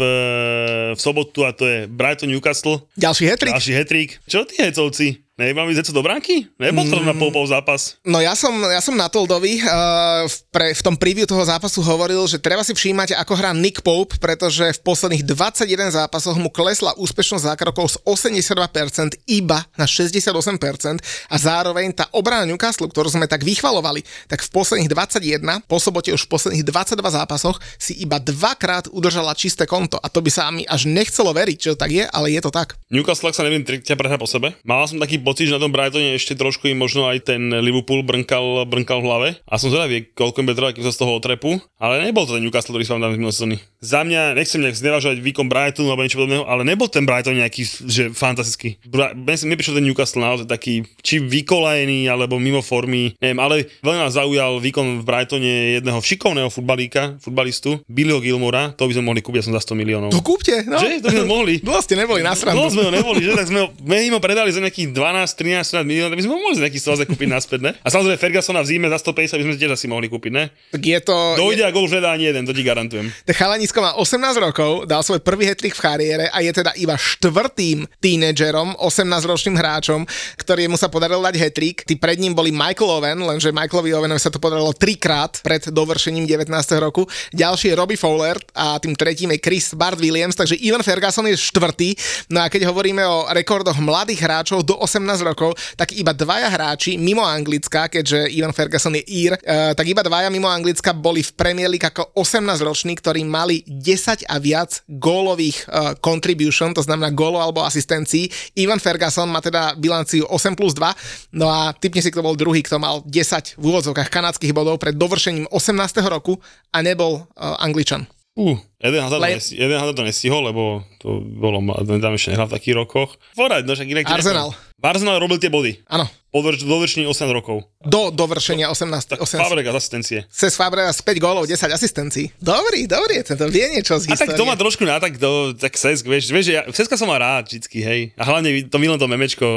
S4: v sobotu a to je Brighton Newcastle.
S3: Ďalší hetrik.
S4: Ďalší hetrik. Čo tí hecovci? Nemám ísť do bránky? Nebol to mm. na pol zápas.
S3: No ja som, ja som na Toldovi uh, v, pre, v tom preview toho zápasu hovoril, že treba si všímať, ako hrá Nick Pope, pretože v posledných 21 zápasoch mu klesla úspešnosť zákrokov z 82% iba na 68% a zároveň tá obrana Newcastle, ktorú sme tak vychvalovali, tak v posledných 21, po sobote už v posledných 22 zápasoch si iba dvakrát udržala čisté konto a to by sa mi až nechcelo veriť, že to tak je, ale je to tak.
S4: Newcastle ak sa neviem prehra po sebe. Mal som taký pocit, že na tom Brightone ešte trošku im možno aj ten Liverpool brnkal, brnkal v hlave. A som zvedavý, koľko im bude trvať, kým sa z toho otrepu. Ale nebol to ten Newcastle, ktorý som tam minulé sezóny. Za mňa, nechcem nejak znevažovať výkon Brightonu alebo niečo podobného, ale nebol ten Brighton nejaký, že fantastický. Bra- mne prišiel ten Newcastle naozaj taký, či vykolajený, alebo mimo formy, neviem, ale veľmi ma zaujal výkon v Brightone jedného šikovného futbalíka, futbalistu, Billyho Gilmora, to by sme mohli kúpiť som za 100 miliónov.
S3: To kúpte, no.
S4: Že? To by sme mohli.
S3: Dlho ste neboli na srandu.
S4: No sme ho neboli, že? Tak sme ho, my im ho predali za nejakých 12, 13 miliónov, tak by sme mohli nejakých 100 kúpiť naspäť, ne? A samozrejme Fergusona v zime za 150 by sme tiež asi mohli kúpiť, ne?
S3: Tak je to...
S4: Dojde a gol už nedá ani jeden, to ti garantujem.
S3: Ten chalanisko má 18 rokov, dal svoj prvý hetrik v kariére a je teda iba štvrtým tínedžerom, 18-ročným hráčom, ktorému sa podarilo dať hetrik. Tí pred ním boli Michael Owen, lenže Michaelovi Owenovi sa to podarilo trikrát pred dovršením 19. roku. Ďalší je Robbie Fowler a tým tretím je Chris Bart Williams, takže Ivan Ferguson je štvrtý. No a keď hovoríme o rekordoch mladých hráčov do 18 rokov, tak iba dvaja hráči mimo Anglicka, keďže Ivan Ferguson je Ír, eh, tak iba dvaja mimo Anglicka boli v Premier League ako 18-roční, ktorí mali 10 a viac gólových uh, contribution, to znamená gólov alebo asistencií. Ivan Ferguson má teda bilanciu 8 plus 2, no a typne si, kto bol druhý, kto mal 10 v úvodzovkách kanadských bodov pred dovršením 18. roku a nebol uh, Angličan.
S4: Uh, jeden Hazard,
S3: Le-
S4: to, nesti- jeden Hazard to nestihol, lebo to bolo, tam ešte nehral v takých rokoch. Forať, no však inak
S3: Arsenal.
S4: Arsenal robil tie body.
S3: Áno,
S4: Po dovr- dovršení 18 rokov.
S3: do dovršenia 18. 18.
S4: Fabrega z asistencie.
S3: Cez Fabregas 5 gólov, 10 asistencií. Dobrý, dobrý, tento vie niečo z
S4: A tak
S3: histórie.
S4: to má trošku na tak, to, tak sesk, vieš, vieš, ja, seska som mal rád vždycky, hej. A hlavne to milujem to memečko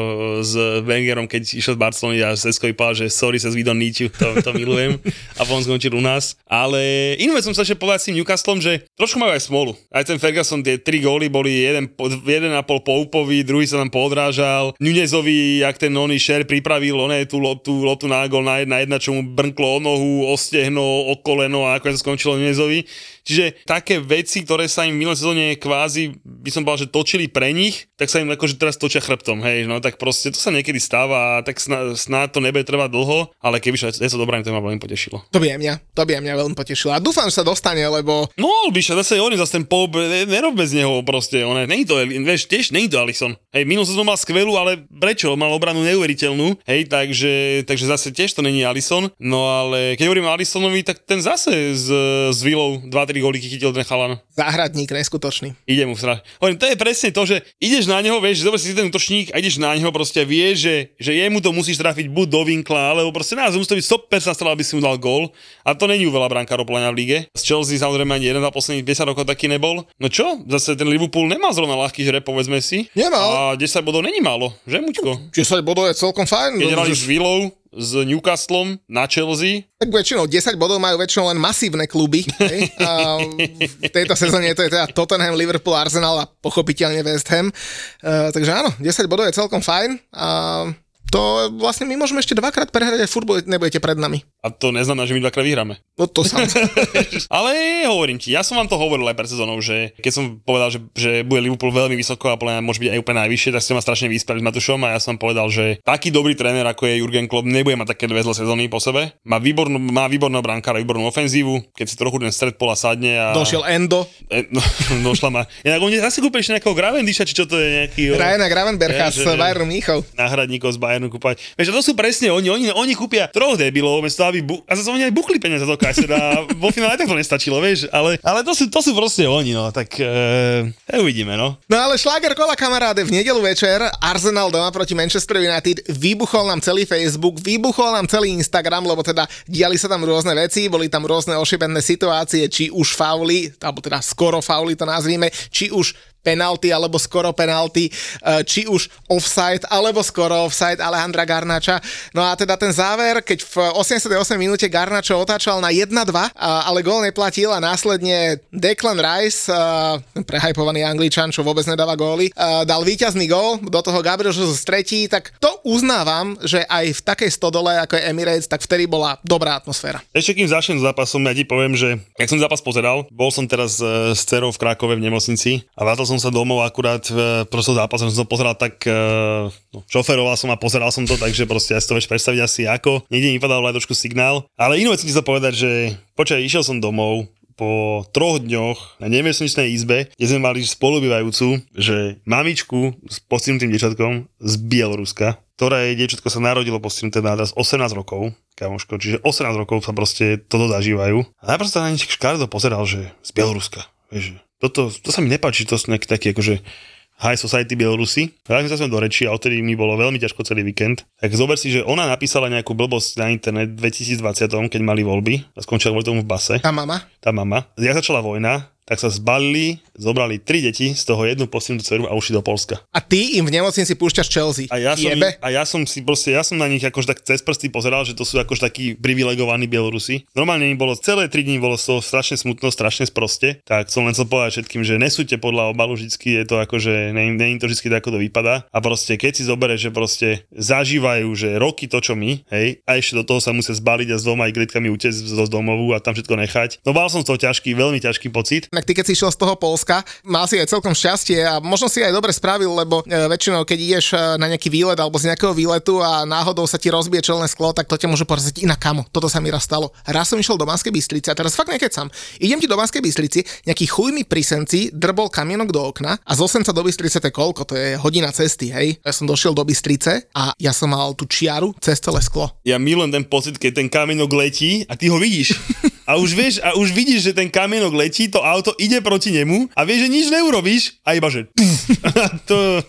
S4: s Wengerom, keď išiel z Barcelony a Sesko povedal, že sorry, sa we don't need you, to, to milujem. A potom skončil u nás. Ale inú vec som sa ešte povedať s tým Newcastlom, že trošku majú aj smolu. Aj ten Ferguson, tie tri góly boli jeden, jeden a pol po Upovi, druhý sa tam podrážal. Nunez Nunezovi, jak ten Nony Šer pripravil oné, tú, tú lotu na gol na jedna jedna, čo mu brnklo o nohu, o stehno, o koleno a ako sa skončilo Nunezovi. Čiže také veci, ktoré sa im v minulej sezóne kvázi, by som povedal, že točili pre nich, tak sa im akože teraz točia chrbtom, hej, no tak proste to sa niekedy stáva, tak snáď sná to nebude trvať dlho, ale keby sa to dobré, to ma veľmi potešilo.
S3: To by aj mňa, to by aj mňa veľmi potešilo. A dúfam, že sa dostane, lebo...
S4: No, by sa zase on zase ten pop, nerobme z neho proste, on není to, vieš, tiež není to Alison. Hej, minulú sezónu mal skvelú, ale prečo? Mal obranu neuveriteľnú, hej, takže, takže zase tiež to není Alison. No ale keď hovorím o Alisonovi, tak ten zase z, z Vilou 2-3 golíky chytil ten chalan.
S3: Záhradník, neskutočný.
S4: Ide mu strašne. Hovorím, to je presne to, že ideš na neho, vieš, zober si ten útočník a ideš na neho, proste vieš, že, že jemu to musíš trafiť buď do vinkla, alebo proste nás musí to byť 100% strela, aby si mu dal gól. A to není veľa brankárov v lige. Z Chelsea samozrejme ani jeden za posledných 10 rokov taký nebol. No čo, zase ten Liverpool nemá zrovna ľahký hre, povedzme si.
S3: Nemal.
S4: A 10 bodov není málo, že Muťko?
S3: 10 bodov je celkom fajn.
S4: Keď hrali s s Newcastlom na Chelsea.
S3: Tak väčšinou 10 bodov majú väčšinou len masívne kluby. Hej? A v tejto sezóne to je teda Tottenham, Liverpool, Arsenal a pochopiteľne West Ham. Uh, takže áno, 10 bodov je celkom fajn. A to vlastne my môžeme ešte dvakrát prehrať aj futbol, nebudete pred nami.
S4: A to neznamená, že my dvakrát vyhráme.
S3: No to sa.
S4: Ale hovorím ti, ja som vám to hovoril aj pred sezónou, že keď som povedal, že, že bude Liverpool veľmi vysoko a podľa môže byť aj úplne najvyššie, tak ste ma strašne vyspeli s Matušom a ja som povedal, že taký dobrý tréner ako je Jurgen Klopp nebude mať také dve zlé sezóny po sebe. Má výbornú, má výborného brankára, výbornú ofenzívu, keď si trochu ten stred pola sadne a...
S3: Došiel Endo.
S4: E, no, došla ma. Inak on asi kúpil ešte nejakého Gravendisha, či čo to je nejaký...
S3: Ryana Gravenbercha z Bayernu Mníchov.
S4: Náhradníkov z Bayernu kúpať. Vieš, to sú presne oni, oni, oni kúpia troch debilov, mesto aby bu- a zase oni aj buchli peniaze do kaser a vo finále tak to nestačilo, vieš, ale, ale to, sú, to sú proste oni, no, tak e, uvidíme, no.
S3: No ale šláger kola kamaráde, v nedelu večer Arsenal doma proti Manchester United, vybuchol nám celý Facebook, vybuchol nám celý Instagram, lebo teda diali sa tam rôzne veci, boli tam rôzne ošibenné situácie, či už fauly, alebo teda skoro fauly to nazvíme, či už penalty alebo skoro penalty, e, či už offside alebo skoro offside Alejandra Garnača. No a teda ten záver, keď v 88 minúte Garnačo otáčal na 1-2, ale gól neplatil a následne Declan Rice, e, prehajpovaný angličan, čo vôbec nedáva góly, e, dal víťazný gól, do toho Gabriel Jesus tretí, tak to uznávam, že aj v takej stodole ako je Emirates, tak vtedy bola dobrá atmosféra.
S4: Ešte kým začnem s zápasom, ja ti poviem, že jak som zápas pozeral, bol som teraz s cerou v Krakove v nemocnici a vrátil som sa domov akurát v prosto zápase, som to pozeral tak, uh, no, šoferoval som a pozeral som to, takže proste ja si to vieš predstaviť asi ako. Niekde mi padal trošku signál, ale inú vec ti sa povedať, že počkaj, išiel som domov, po troch dňoch na nemesničnej izbe, kde sme mali spolubývajúcu, že mamičku s postihnutým dievčatkom z Bieloruska, ktoré dievčatko sa narodilo postihnuté na 18 rokov, kamoško, čiže 18 rokov sa proste toto zažívajú. A najprv sa na nič škaredo pozeral, že z Bieloruska, vieš, toto, to sa mi nepáči, to sú nejaké také akože High Society Bielorusi. Vrátim sa som do reči a odtedy mi bolo veľmi ťažko celý víkend. Tak zober si, že ona napísala nejakú blbosť na internet v 2020, keď mali voľby a skončila kvôli tomu v base.
S3: Tá mama?
S4: Tá mama. Jak začala vojna, tak sa zbalili, zobrali tri deti, z toho jednu postihnutú dceru a ušli do Polska.
S3: A ty im v nemocnici púšťaš Chelsea.
S4: A ja, som, a ja som si proste, ja som na nich akož tak cez prsty pozeral, že to sú akož takí privilegovaní Bielorusi. Normálne im bolo celé tri dní, bolo toho strašne smutno, strašne sproste. Tak som len chcel povedať všetkým, že nesúďte podľa obalu vždycky, je to akože, nie, nie to vždycky tak, ako to vypadá. A proste, keď si zoberieš, že proste zažívajú, že roky to, čo my, hej, a ešte do toho sa musia zbaliť a s doma aj gritkami utiecť z domovu a tam všetko nechať. No mal som z toho ťažký, veľmi ťažký pocit
S3: inak ty keď si išiel z toho Polska, mal si aj celkom šťastie a možno si aj dobre spravil, lebo e, väčšinou keď ideš e, na nejaký výlet alebo z nejakého výletu a náhodou sa ti rozbije čelné sklo, tak to ťa môže poraziť inak kamo. Toto sa mi raz stalo. Raz som išiel do Banskej Bystrice a teraz fakt nekecam. Idem ti do Banskej Bystrici, nejaký chujný prisenci drbol kamienok do okna a z Osenca do Bystrice to je koľko? To je hodina cesty, hej. Ja som došiel do Bystrice a ja som mal tú čiaru cez celé sklo.
S4: Ja milujem ten pocit, keď ten kamienok letí a ty ho vidíš. A už vieš, a už vidíš, že ten kamienok letí, to auto ide proti nemu a vieš, že nič neurobíš a iba, že to...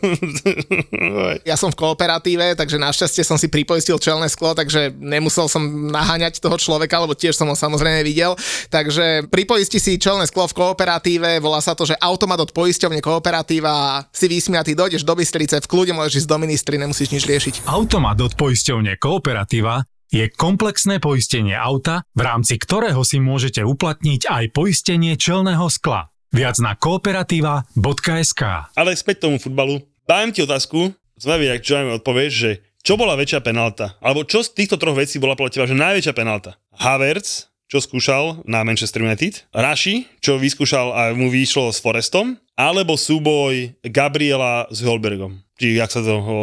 S3: ja som v kooperatíve, takže našťastie som si pripoistil čelné sklo, takže nemusel som naháňať toho človeka, lebo tiež som ho samozrejme videl. Takže pripoisti si čelné sklo v kooperatíve, volá sa to, že automat od poisťovne kooperatíva, si vysmiatý, dojdeš do Bystrice, v kľude môžeš ísť do ministry, nemusíš nič riešiť.
S6: Automat od poisťovne kooperatíva je komplexné poistenie auta, v rámci ktorého si môžete uplatniť aj poistenie čelného skla. Viac na kooperativa.sk
S4: Ale späť tomu futbalu. Dávam ti otázku, sme jak čo mi odpovieš, že čo bola väčšia penálta? Alebo čo z týchto troch vecí bola podľa teba, že najväčšia penálta? Havertz, čo skúšal na Manchester United, Rashi, čo vyskúšal a mu vyšlo s Forestom, alebo súboj Gabriela s Holbergom. Či jak sa to, o,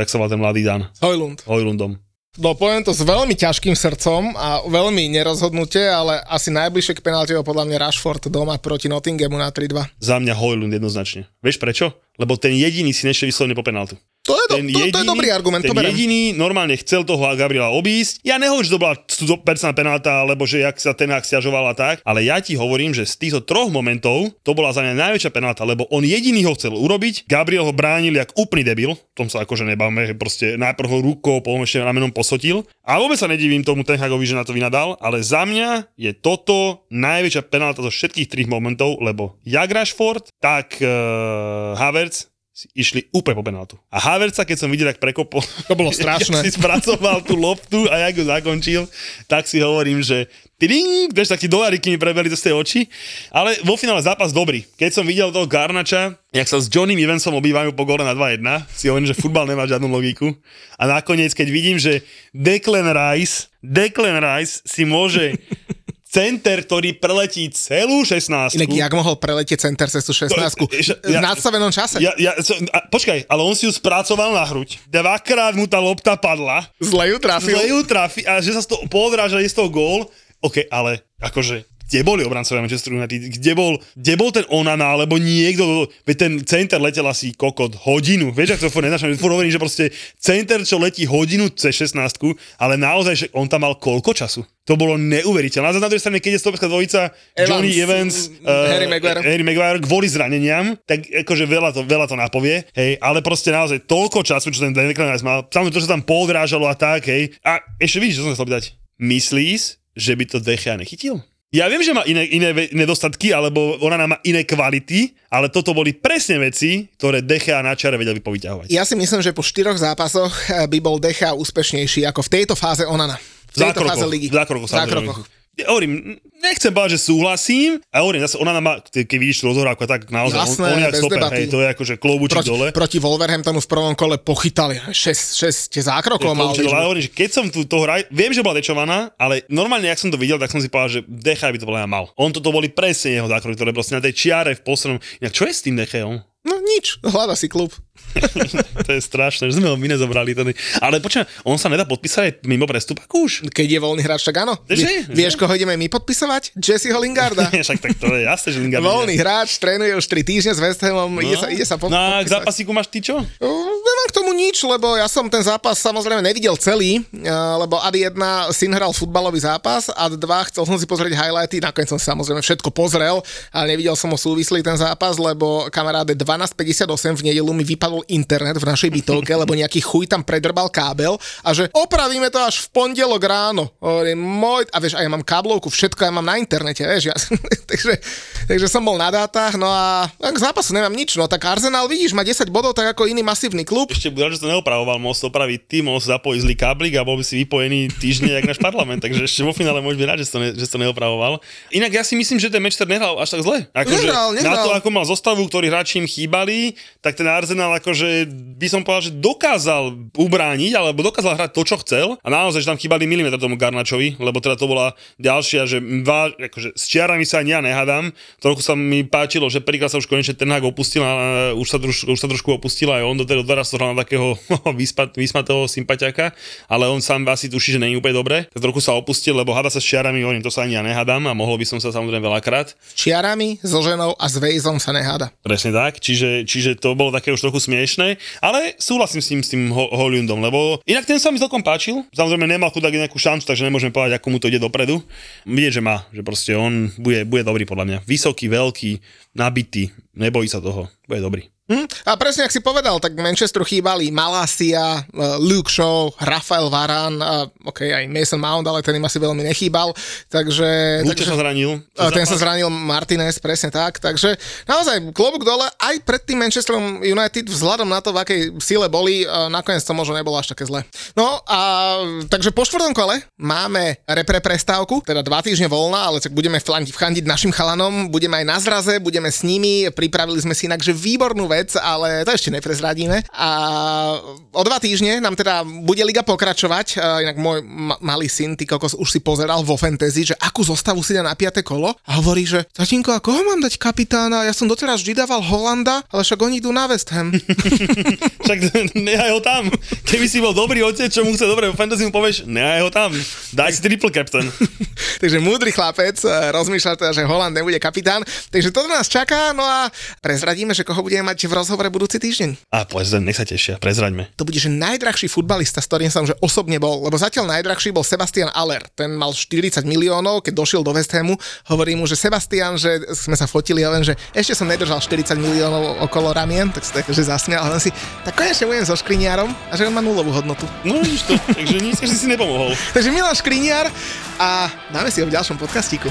S4: jak sa volá ten mladý Dan?
S3: Hojlund.
S4: Hojlundom.
S3: No poviem to s veľmi ťažkým srdcom a veľmi nerozhodnutie, ale asi najbližšie k penalti bol podľa mňa Rashford doma proti Nottinghamu na 3-2.
S4: Za mňa Hojlund jednoznačne. Vieš prečo? Lebo ten jediný si nešiel vyslovene po penaltu.
S3: To je, do, to, to je dobrý argument,
S4: ten
S3: to berem.
S4: jediný normálne chcel toho Gabriela obísť. Ja nehovorím, že to bola 100% penálta, alebo že jak sa ten stiažoval a tak, ale ja ti hovorím, že z týchto troch momentov to bola za mňa najväčšia penálta, lebo on jediný ho chcel urobiť, Gabriel ho bránil jak úplný debil, tom sa akože nebavme, že proste najprv ho rukou, potom ešte ramenom posotil. A vôbec sa nedivím tomu Ten Hagovi, že na to vynadal, ale za mňa je toto najväčšia penálta zo všetkých trých momentov, lebo jak Rashford, tak uh, Havertz išli úplne po penáltu. A Havertza, keď som videl, jak prekopol,
S3: To bolo strašné.
S4: si spracoval tú loptu a jak ju zakončil, tak si hovorím, že tiding, vieš, takí doláriky mi prebeli z tej oči. Ale vo finále zápas dobrý. Keď som videl toho Garnača, jak sa s Johnnym Evansom obývajú po gole na 2-1, si hovorím, že futbal nemá žiadnu logiku. A nakoniec, keď vidím, že Declan Rice, Declan Rice si môže center, ktorý preletí celú 16
S3: Inak jak mohol preletieť center cez tú 16
S4: To-
S3: v nadstavenom čase?
S4: Ja, ja, so, a, počkaj, ale on si ju spracoval na hruď. Dvakrát mu tá lopta padla.
S3: Zle ju trafil.
S4: Zle ju trafi a že sa z toho podráža, je z toho gól. OK, ale akože kde boli obrancovia Manchester United? Kde bol, kde bol ten Onana, alebo niekto, veď ten center letel asi kokot hodinu, vieš, ak to furt nenašam, furt hovorím, že proste center, čo letí hodinu cez 16 ale naozaj, že on tam mal koľko času? To bolo neuveriteľné. A na druhej strane, keď je stopská dvojica
S3: Evans,
S4: Johnny Evans,
S3: Harry Maguire.
S4: Harry Maguire kvôli zraneniam, tak akože veľa to, veľa to napovie, hej, ale proste naozaj toľko času, čo ten Rice mal, samozrejme to, sa tam podrážalo a tak, hej. A ešte vidíš, čo som chcel povedať. Myslíš, že by to Dechea nechytil? Ja viem, že má iné, iné nedostatky, alebo ona má iné kvality, ale toto boli presne veci, ktoré Dechea na čare vedel by povyťahovať.
S3: Ja si myslím, že po štyroch zápasoch eh, by bol Decha úspešnejší ako v tejto fáze Onana. V tejto fáze ligy.
S4: V zákrokoch,
S3: V zákrokoch.
S4: Ja hovorím, nechcem povedať, že súhlasím, a hovorím, zase ona má, keď vidíš tú tak naozaj,
S3: Jasné,
S4: on, on je stoper,
S3: debaty.
S4: hej, to je akože klobúčik
S3: Proti,
S4: dole.
S3: proti Wolverhamptonu v prvom kole pochytali 6, 6 zákrokov mal.
S4: Dole. hovorím, že keď som tu to hraj, viem, že bola dečovaná, ale normálne, ak som to videl, tak som si povedal, že Decha by to mňa mal. On toto boli presne jeho zákroky, ktoré proste na tej čiare v poslednom. Inak čo je s tým Decheom?
S3: No nič, hľada si klub.
S4: to je strašné, že sme ho my nezobrali. Tedy. Ale počujem, on sa nedá podpísať aj mimo prestupak už?
S3: Keď je voľný hráč, tak áno.
S4: Že?
S3: Vie, vieš, koho ideme my podpisovať? Jesseho Lingarda.
S4: Však tak to je jasné, že Lingard
S3: Voľný hráč, trénuje už 3 týždne s West Hamom, ide sa, ide sa pod,
S4: No a k
S3: podpísať.
S4: zápasíku máš ty čo?
S3: Nemám k tomu nič, lebo ja som ten zápas samozrejme nevidel celý, uh, lebo ad 1 syn hral futbalový zápas, ad 2 chcel som si pozrieť highlighty, nakoniec som si samozrejme všetko pozrel, ale nevidel som ho súvislý ten zápas, lebo kamaráde 12.58 v nedelu mi vypadol internet v našej bytovke, lebo nejaký chuj tam predrbal kábel a že opravíme to až v pondelok ráno. Hovorím, môj, a vieš, a ja mám káblovku, všetko ja mám na internete, vieš, ja, takže, takže som bol na dátach, no a k zápasu nemám nič, no tak Arsenal vidíš, má 10 bodov, tak ako iný masívny klub,
S4: Ešte budem, že to neopravoval, to opraviť ty, mohol si zapojiť zlý káblik a bol by si vypojený týždne, jak náš parlament, takže ešte vo finále môžeš byť rád, že to, ne, že to neopravoval. Inak ja si myslím, že ten Manchester nehral až tak zle. Akože
S3: Nehral,
S4: Na
S3: nehral.
S4: to, ako mal zostavu, ktorí hráči im chýbali, tak ten Arsenal akože by som povedal, že dokázal ubrániť, alebo dokázal hrať to, čo chcel. A naozaj, že tam chýbali milimetre tomu Garnačovi, lebo teda to bola ďalšia, že vá, akože s čiarami sa ani ja nehádam. Trochu sa mi páčilo, že prvýkrát sa už konečne ten Hag opustil a už sa, troš, už sa trošku opustil aj on do teda doraz to hral na takého vyspat, vysmatého sympatiaka, ale on sám asi tuší, že není úplne dobre. Trochu sa opustil, lebo hada sa s čiarami, hovorím, to sa ani ja nehádam a mohol by som sa samozrejme veľakrát.
S3: čiarami, so ženou a s Vejzom sa neháda.
S4: Presne tak, čiže, čiže to bolo také už trochu smiešné, ale súhlasím s tým, s tým Ho- Holundom, lebo inak ten sa mi celkom páčil, samozrejme nemal chudák nejakú šancu, takže nemôžeme povedať, ako mu to ide dopredu. Vidieť, že má, že proste on bude, bude dobrý podľa mňa. Vysoký, veľký, nabitý, nebojí sa toho, bude dobrý.
S3: Hm? A presne, ak si povedal, tak Manchesteru chýbali Malasia, eh, Luke Shaw, Rafael Varane, a ok, aj Mason Mount, ale ten im asi veľmi nechýbal, takže...
S4: Luče sa zranil.
S3: Ten sa zranil Martinez, presne tak. Takže naozaj klobúk dole aj pred tým Manchesterom United vzhľadom na to, v akej sile boli, a nakoniec to možno nebolo až také zle. No a takže po štvrtom kole máme repre prestávku, teda dva týždne voľna, ale tak budeme flandiť, vchandiť našim chalanom, budeme aj na zraze, budeme s nimi, pripravili sme si inakže výbornú vec, ale to ešte neprezradíme. A o dva týždne nám teda bude liga pokračovať. Inak môj ma- malý syn, ty kokos, už si pozeral vo fantasy, že akú zostavu si dá na piaté kolo a hovorí, že tatínko, a koho mám dať kapitána? Ja som doteraz vždy dával Holanda, ale však oni idú na West Ham.
S4: Však nehaj ho tam. Keby si bol dobrý otec, čo mu chce dobre v fantasy, mu povieš, nehaj ho tam. Daj si triple captain.
S3: Takže múdry chlapec eh, rozmýšľa teda, že Holand nebude kapitán. Takže toto nás čaká, no a prezradíme, že koho budeme mať v rozhovore budúci týždeň.
S4: A povedz, nech sa tešia, prezraďme.
S3: To bude, že najdrahší futbalista, s ktorým som že osobne bol, lebo zatiaľ najdrahší bol Sebastian Aller. Ten mal 40 miliónov, keď došiel do West Hamu. Hovorí mu, že Sebastian, že sme sa fotili a len, že ešte som nedržal 40 miliónov okolo ramien, tak sa že zasmial, len si, tak konečne budem so škriniarom a že on má nulovú hodnotu.
S4: No vidíš to, takže že si nepomohol.
S3: Takže Milan Škriniar a dáme si ho v ďalšom podcastiku.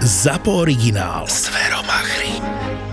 S1: ZAPO originál. Zveromachry.